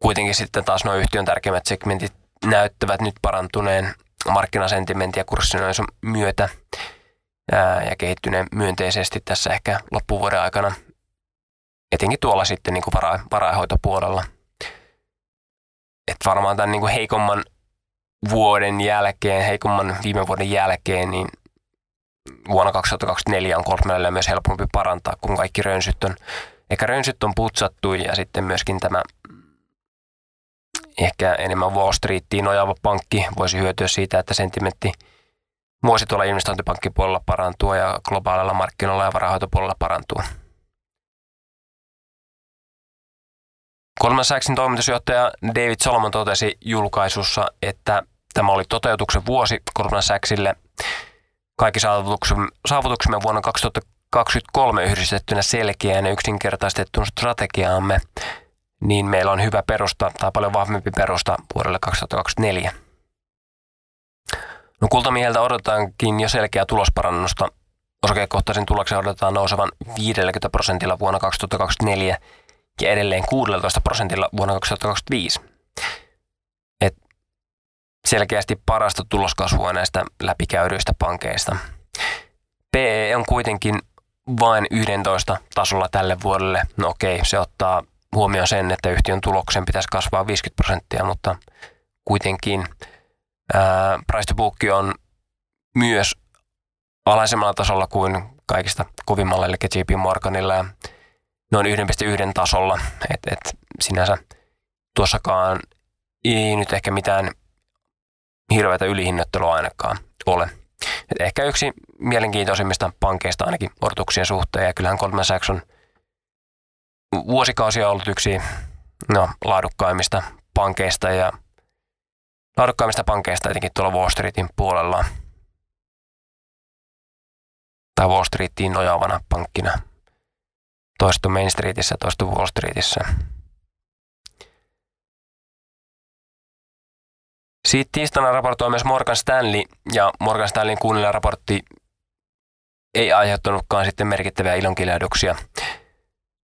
Kuitenkin sitten taas nuo yhtiön tärkeimmät segmentit näyttävät nyt parantuneen markkinasentimentin ja kurssinoisun myötä ja kehittyneen myönteisesti tässä ehkä loppuvuoden aikana, etenkin tuolla sitten niin kuin vara, varainhoitopuolella. Et varmaan tämän niin kuin heikomman vuoden jälkeen, heikomman viime vuoden jälkeen, niin vuonna 2024 on Goldmanille myös helpompi parantaa, kun kaikki rönsyt on, ehkä rönsyt on putsattu ja sitten myöskin tämä ehkä enemmän Wall Streetiin nojaava pankki voisi hyötyä siitä, että sentimentti voisi tuolla investointipankkipuolella parantua ja globaalilla markkinoilla ja varahoitopuolella parantua. Kolman Sachsin toimitusjohtaja David Solomon totesi julkaisussa, että tämä oli toteutuksen vuosi Goldman Sachsille. Kaikki saavutuksemme vuonna 2023 yhdistettynä selkeään ja yksinkertaistettuun strategiaamme, niin meillä on hyvä perusta tai paljon vahvempi perusta vuodelle 2024. No kultamieheltä odotetaankin jo selkeää tulosparannusta. Osakekohtaisen tuloksen odotetaan nousevan 50 prosentilla vuonna 2024 ja edelleen 16 prosentilla vuonna 2025. Et selkeästi parasta tuloskasvua näistä läpikäydyistä pankeista. PE on kuitenkin vain 11 tasolla tälle vuodelle. No okei, se ottaa huomioon sen, että yhtiön tuloksen pitäisi kasvaa 50 prosenttia, mutta kuitenkin price to book on myös alaisemmalla tasolla kuin kaikista kovimmalla, eli JP Morganilla ja noin 1,1 tasolla, että et sinänsä tuossakaan ei nyt ehkä mitään hirveätä ylihinnottelua ainakaan ole. Et ehkä yksi mielenkiintoisimmista pankeista ainakin odotuksien suhteen, ja kyllähän Goldman Sachs on vuosikausia ollut yksi no, laadukkaimmista pankeista, ja laadukkaimmista pankeista etenkin tuolla Wall Streetin puolella. Tai Wall Streetiin nojaavana pankkina. Toistu Main Streetissä toistu Wall Streetissä. Siitä tiistaina raportoi myös Morgan Stanley, ja Morgan Stanleyn kuunnella raportti ei aiheuttanutkaan sitten merkittäviä ilonkilahduksia.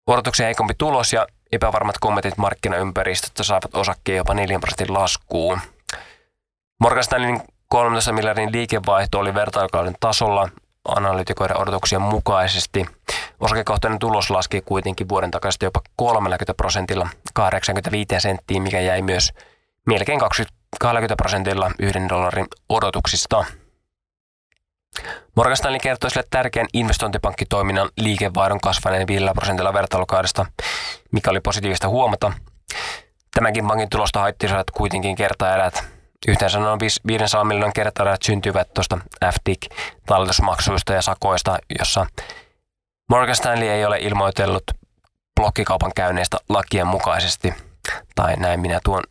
Odotuksia heikompi tulos ja epävarmat kommentit markkinaympäristöstä saavat osakkeen jopa 4 prosentin laskuun. Morgan Stanleyn 13 miljardin liikevaihto oli vertailukauden tasolla analytikoiden odotuksien mukaisesti. Osakekohtainen tulos laski kuitenkin vuoden takaisin jopa 30 prosentilla 85 senttiin, mikä jäi myös melkein 20, 20 prosentilla yhden dollarin odotuksista. Morgan Stanley kertoi sille tärkeän investointipankkitoiminnan liikevaihdon kasvaneen 5 prosentilla vertailukaudesta, mikä oli positiivista huomata. Tämänkin pankin tulosta haittivat kuitenkin kertaerät. Yhteensä noin 500 miljoonan kertaerät syntyvät tuosta FDIC talletusmaksuista ja sakoista, jossa Morgan Stanley ei ole ilmoitellut blokkikaupan käynneistä lakien mukaisesti, tai näin minä tuon,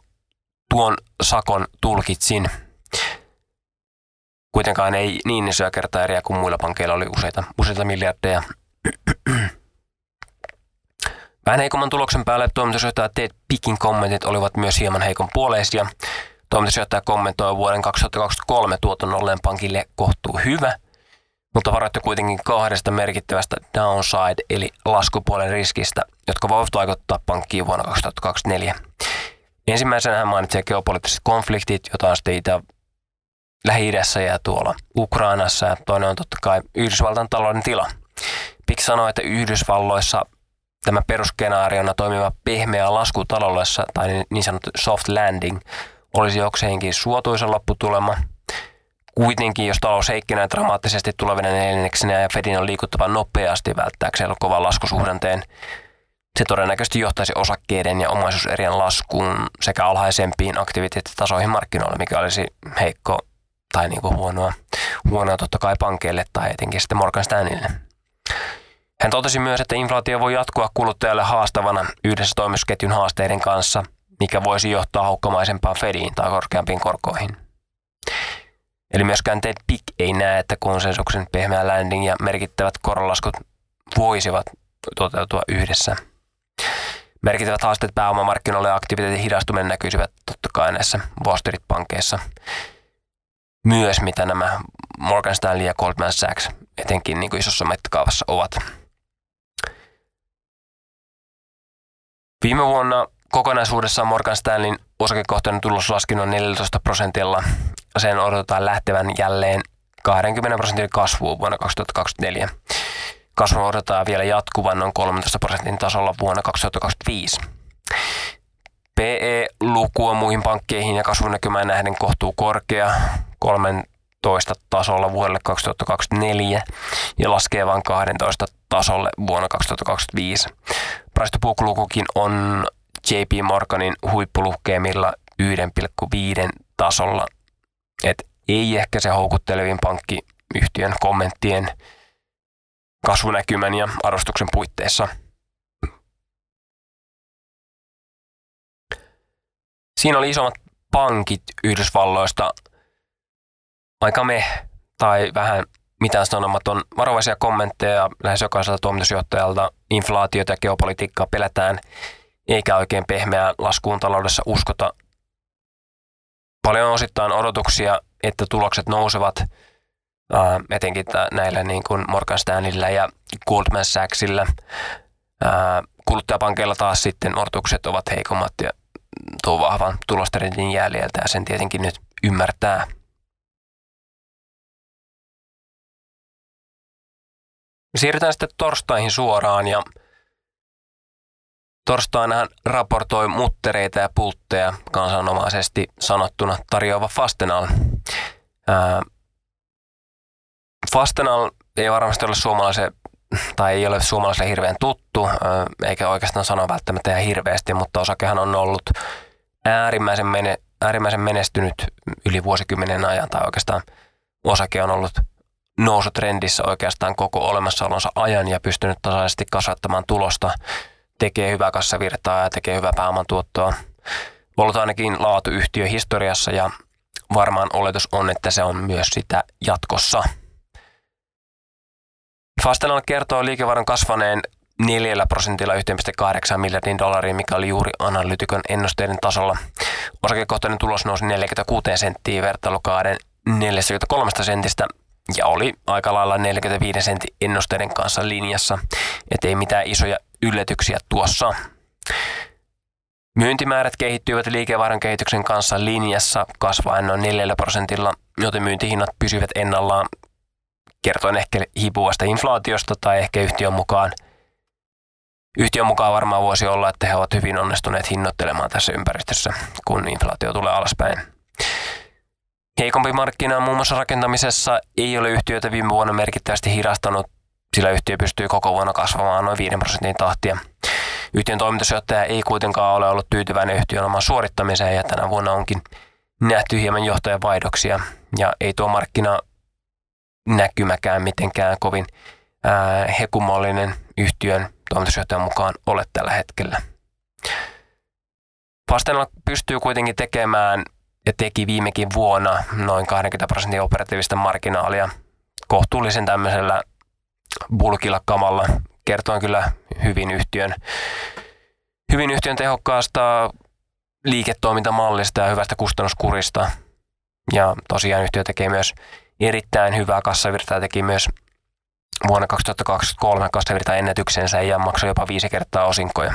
tuon sakon tulkitsin. Kuitenkaan ei niin isoja kertaeriä kuin muilla pankeilla oli useita, useita miljardeja. Vähän heikomman tuloksen päälle toimitusjohtaja Ted Pickin kommentit olivat myös hieman heikon puoleisia. Toimitusjohtaja kommentoi vuoden 2023 tuoton olleen pankille kohtuu hyvä, mutta varoitti kuitenkin kahdesta merkittävästä downside eli laskupuolen riskistä, jotka voivat vaikuttaa pankkiin vuonna 2024. Ensimmäisenä hän mainitsi geopoliittiset konfliktit, joita on sitten Itä- Lähi-idässä ja tuolla Ukrainassa ja toinen on totta kai Yhdysvaltain talouden tila. Pick sanoi, että Yhdysvalloissa tämä perusskenaariona toimiva pehmeä lasku taloudessa tai niin sanottu soft landing olisi jokseenkin suotuisa lopputulema. Kuitenkin, jos talous heikkenee dramaattisesti tulevina neljänneksenä ja Fedin on liikuttava nopeasti välttääkseen kovan laskusuhdanteen, se todennäköisesti johtaisi osakkeiden ja omaisuuserien laskuun sekä alhaisempiin aktiviteettitasoihin markkinoilla, mikä olisi heikko tai niin kuin huonoa, huonoa totta kai pankeille tai etenkin sitten Morgan Stanleylle. Hän totesi myös, että inflaatio voi jatkua kuluttajalle haastavana yhdessä toimitusketjun haasteiden kanssa, mikä voisi johtaa haukkamaisempaan Fediin tai korkeampiin korkoihin. Eli myöskään Ted Pick ei näe, että konsensuksen pehmeä landing ja merkittävät korolaskut voisivat toteutua yhdessä. Merkittävät haasteet pääomamarkkinoille ja aktiviteetin hidastuminen näkyisivät totta kai näissä Wall Street-pankeissa myös, mitä nämä Morgan Stanley ja Goldman Sachs etenkin niin kuin isossa mittakaavassa ovat. Viime vuonna kokonaisuudessaan Morgan Stanleyn osakekohtainen tulos laski noin 14 prosentilla. Sen odotetaan lähtevän jälleen 20 prosentin kasvuun vuonna 2024. Kasvu odotetaan vielä jatkuvan noin 13 prosentin tasolla vuonna 2025. PE-luku on muihin pankkeihin ja kasvunäkymään nähden kohtuu korkea, 13 tasolla vuodelle 2024 ja laskee vain 12 tasolle vuonna 2025. Price to on JP Morganin huippulukeemilla 1,5 tasolla. Et ei ehkä se houkuttelevin pankki yhtiön kommenttien kasvunäkymän ja arvostuksen puitteissa. Siinä oli isommat pankit Yhdysvalloista aika me tai vähän mitään sanomaton varovaisia kommentteja lähes jokaiselta toimitusjohtajalta. Inflaatiota ja geopolitiikkaa pelätään, eikä oikein pehmeää laskuun taloudessa uskota. Paljon on osittain odotuksia, että tulokset nousevat, ää, etenkin näillä niin kuin Morgan Stanleyllä ja Goldman Sachsilla. Ää, kuluttajapankeilla taas sitten odotukset ovat heikommat ja tuo vahvan tulostrendin jäljiltä ja sen tietenkin nyt ymmärtää. Siirrytään sitten torstaihin suoraan ja torstaina raportoi muttereita ja pultteja kansanomaisesti sanottuna tarjoava Fastenal. Ää, Fastenal ei varmasti ole suomalaisen tai ei ole suomalaiselle hirveän tuttu, eikä oikeastaan sano välttämättä ihan hirveästi, mutta osakehan on ollut äärimmäisen, mene, äärimmäisen menestynyt yli vuosikymmenen ajan, tai oikeastaan osake on ollut nousutrendissä oikeastaan koko olemassaolonsa ajan ja pystynyt tasaisesti kasvattamaan tulosta, tekee hyvää kassavirtaa ja tekee hyvää pääoman tuottoa. ollut ainakin laatuyhtiö historiassa ja varmaan oletus on, että se on myös sitä jatkossa. Fastenal kertoo liikevaihdon kasvaneen 4 prosentilla 1,8 miljardin dollariin, mikä oli juuri analytikon ennusteiden tasolla. Osakekohtainen tulos nousi 46 senttiä vertailukauden 43 sentistä ja oli aika lailla 45 sentin ennusteiden kanssa linjassa, ettei mitään isoja yllätyksiä tuossa. Myyntimäärät kehittyivät liikevaihdon kehityksen kanssa linjassa kasvaen noin 4 prosentilla, joten myyntihinnat pysyvät ennallaan kertoen ehkä hipuvasta inflaatiosta tai ehkä yhtiön mukaan. Yhtiön mukaan varmaan voisi olla, että he ovat hyvin onnistuneet hinnoittelemaan tässä ympäristössä, kun inflaatio tulee alaspäin. Heikompi markkina muun muassa rakentamisessa ei ole yhtiötä viime vuonna merkittävästi hidastanut, sillä yhtiö pystyy koko vuonna kasvamaan noin 5 prosentin tahtia. Yhtiön toimitusjohtaja ei kuitenkaan ole ollut tyytyväinen yhtiön omaan suorittamiseen ja tänä vuonna onkin nähty hieman johtajan vaihdoksia ja ei tuo markkina näkymäkään mitenkään kovin hekumollinen yhtiön toimitusjohtajan mukaan ole tällä hetkellä. Fastenal pystyy kuitenkin tekemään ja teki viimekin vuonna noin 20 prosentin operatiivista marginaalia kohtuullisen tämmöisellä bulkilla kamalla. Kertoin kyllä hyvin yhtiön, hyvin yhtiön tehokkaasta liiketoimintamallista ja hyvästä kustannuskurista. Ja tosiaan yhtiö tekee myös erittäin hyvää kassavirtaa, teki myös vuonna 2023 kassavirta ennätyksensä ja maksoi jopa viisi kertaa osinkoja.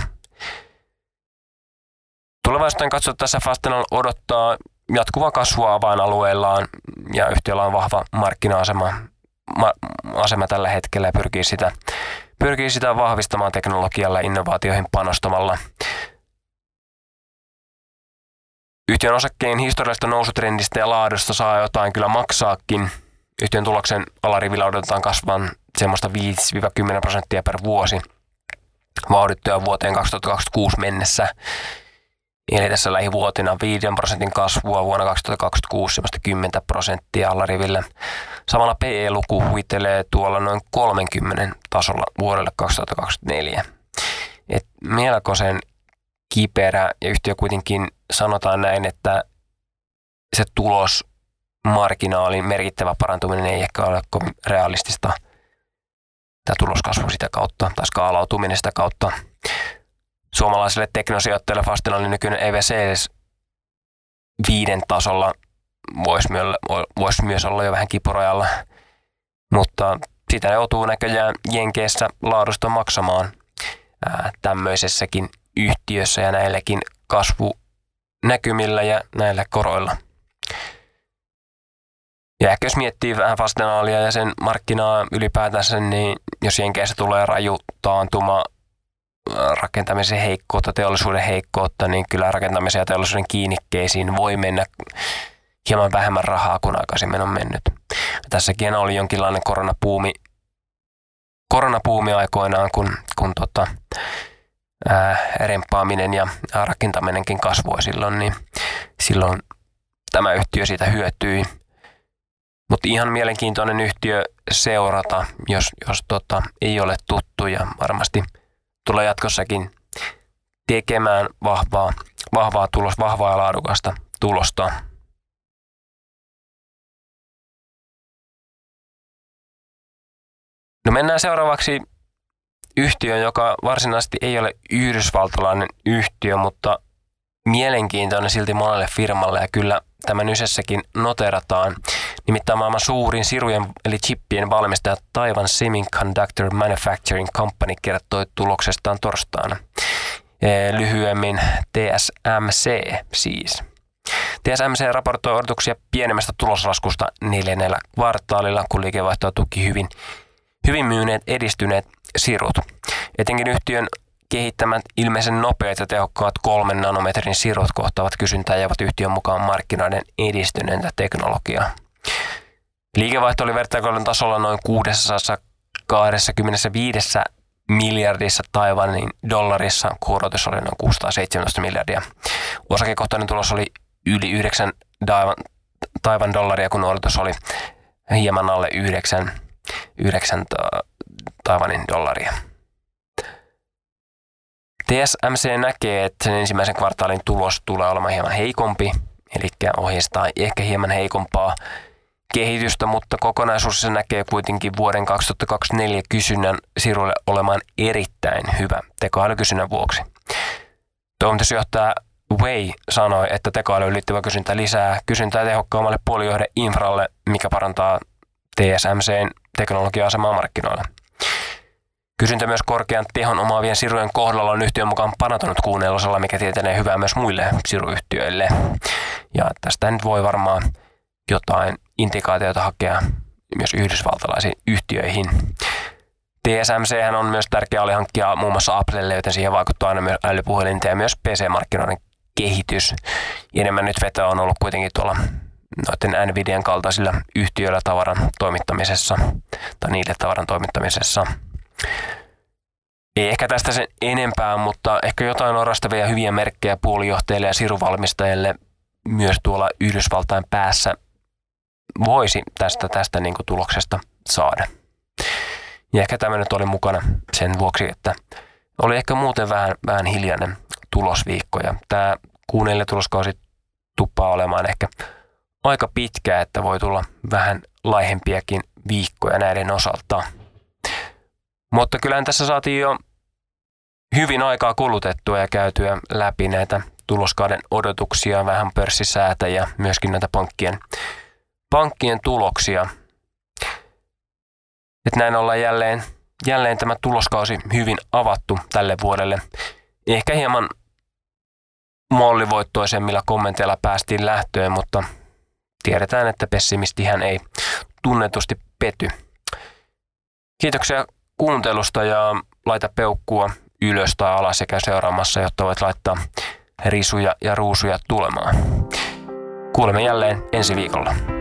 Tulevaisuuden katsottaessa Fastenal odottaa jatkuvaa kasvua avainalueillaan ja yhtiöllä on vahva markkina-asema ma- asema tällä hetkellä ja pyrkii sitä, pyrkii sitä vahvistamaan teknologialla ja innovaatioihin panostamalla. Yhtiön osakkeen historiallisesta nousutrendistä ja laadusta saa jotain kyllä maksaakin. Yhtiön tuloksen alarivillä odotetaan kasvavan semmoista 5-10 prosenttia per vuosi vauhdittua vuoteen 2026 mennessä. Eli tässä lähivuotina 5 prosentin kasvua vuonna 2026, semmoista 10 prosenttia allariville. Samalla PE-luku huitelee tuolla noin 30 tasolla vuodelle 2024. Et melkoisen kiperä ja yhtiö kuitenkin sanotaan näin, että se tulos marginaalin merkittävä parantuminen ei ehkä ole kovin realistista. Tämä tuloskasvu sitä kautta tai skaalautuminen sitä kautta suomalaiselle teknosijoittajalle Fastenalin nykyinen EVC viiden tasolla voisi myös, vois myös olla jo vähän kipurajalla, mutta sitä joutuu näköjään Jenkeissä laadusta maksamaan ää, tämmöisessäkin yhtiössä ja näilläkin kasvunäkymillä ja näillä koroilla. Ja ehkä jos miettii vähän Fastenaalia ja sen markkinaa ylipäätänsä, niin jos Jenkeissä tulee raju taantuma rakentamisen heikkoutta, teollisuuden heikkoutta, niin kyllä rakentamisen ja teollisuuden kiinnikkeisiin voi mennä hieman vähemmän rahaa kuin aikaisemmin on mennyt. Tässäkin oli jonkinlainen koronapuumi, koronapuumi aikoinaan, kun, kun tota, ää, rempaaminen ja rakentaminenkin kasvoi silloin, niin silloin tämä yhtiö siitä hyötyi. Mutta ihan mielenkiintoinen yhtiö seurata, jos, jos tota, ei ole tuttu ja varmasti – tulee jatkossakin tekemään vahvaa, vahvaa tulos, vahvaa ja laadukasta tulosta. No mennään seuraavaksi yhtiöön, joka varsinaisesti ei ole yhdysvaltalainen yhtiö, mutta mielenkiintoinen silti monelle firmalle ja kyllä tämän ysessäkin noterataan. Nimittäin maailman suurin sirujen eli chippien valmistaja Taiwan Semiconductor Manufacturing Company kertoi tuloksestaan torstaina. Lyhyemmin TSMC siis. TSMC raportoi odotuksia pienemmästä tuloslaskusta neljännellä kvartaalilla, kun liikevaihtoa tuki hyvin, hyvin myyneet edistyneet sirut. Etenkin yhtiön kehittämät ilmeisen nopeat ja tehokkaat kolmen nanometrin sirut kohtaavat kysyntää ja ovat yhtiön mukaan markkinoiden edistyneentä teknologiaa. Liikevaihto oli vertailun tasolla noin 625 miljardissa Taiwanin dollarissa, kuorotus oli noin 617 miljardia. Osakekohtainen tulos oli yli 9 Taiwan dollaria, kun odotus oli hieman alle 9, 9 Taiwanin dollaria. TSMC näkee, että sen ensimmäisen kvartaalin tulos tulee olemaan hieman heikompi, eli ohjeistaa ehkä hieman heikompaa kehitystä, mutta kokonaisuus se näkee kuitenkin vuoden 2024 kysynnän sirulle olemaan erittäin hyvä tekoälykysynnän vuoksi. Toimitusjohtaja Wei sanoi, että tekoälyyn liittyvä kysyntä lisää kysyntää tehokkaammalle puolijohdeinfralle, mikä parantaa TSMCn teknologia-asemaa markkinoilla. Kysyntä myös korkean tehon omaavien sirujen kohdalla on yhtiön mukaan parantunut kuunnelosalla, mikä tietenee hyvää myös muille siruyhtiöille. Ja tästä nyt voi varmaan jotain indikaatioita hakea myös yhdysvaltalaisiin yhtiöihin. TSMC on myös tärkeä alihankkija muun muassa Applelle, joten siihen vaikuttaa aina myös älypuhelinta ja myös PC-markkinoiden kehitys. Enemmän nyt vetoa on ollut kuitenkin tuolla noiden Nvidian kaltaisilla yhtiöillä tavaran toimittamisessa tai niille tavaran toimittamisessa. Ei ehkä tästä sen enempää, mutta ehkä jotain orastavia hyviä merkkejä puolijohtajille ja siruvalmistajille myös tuolla Yhdysvaltain päässä voisi tästä, tästä niin tuloksesta saada. Ja ehkä tämä nyt oli mukana sen vuoksi, että oli ehkä muuten vähän, vähän hiljainen tulosviikko. Ja tämä kuunnelle tuloskausi tuppaa olemaan ehkä aika pitkä, että voi tulla vähän laihempiakin viikkoja näiden osalta. Mutta kyllähän tässä saatiin jo hyvin aikaa kulutettua ja käytyä läpi näitä tuloskauden odotuksia, vähän pörssisäätä ja myöskin näitä pankkien, pankkien tuloksia. Et näin ollaan jälleen, jälleen tämä tuloskausi hyvin avattu tälle vuodelle. Ehkä hieman mollivoittoisemmilla kommenteilla päästiin lähtöön, mutta tiedetään, että pessimistihän ei tunnetusti pety. Kiitoksia kuuntelusta ja laita peukkua ylös tai alas sekä seuraamassa, jotta voit laittaa risuja ja ruusuja tulemaan. Kuulemme jälleen ensi viikolla.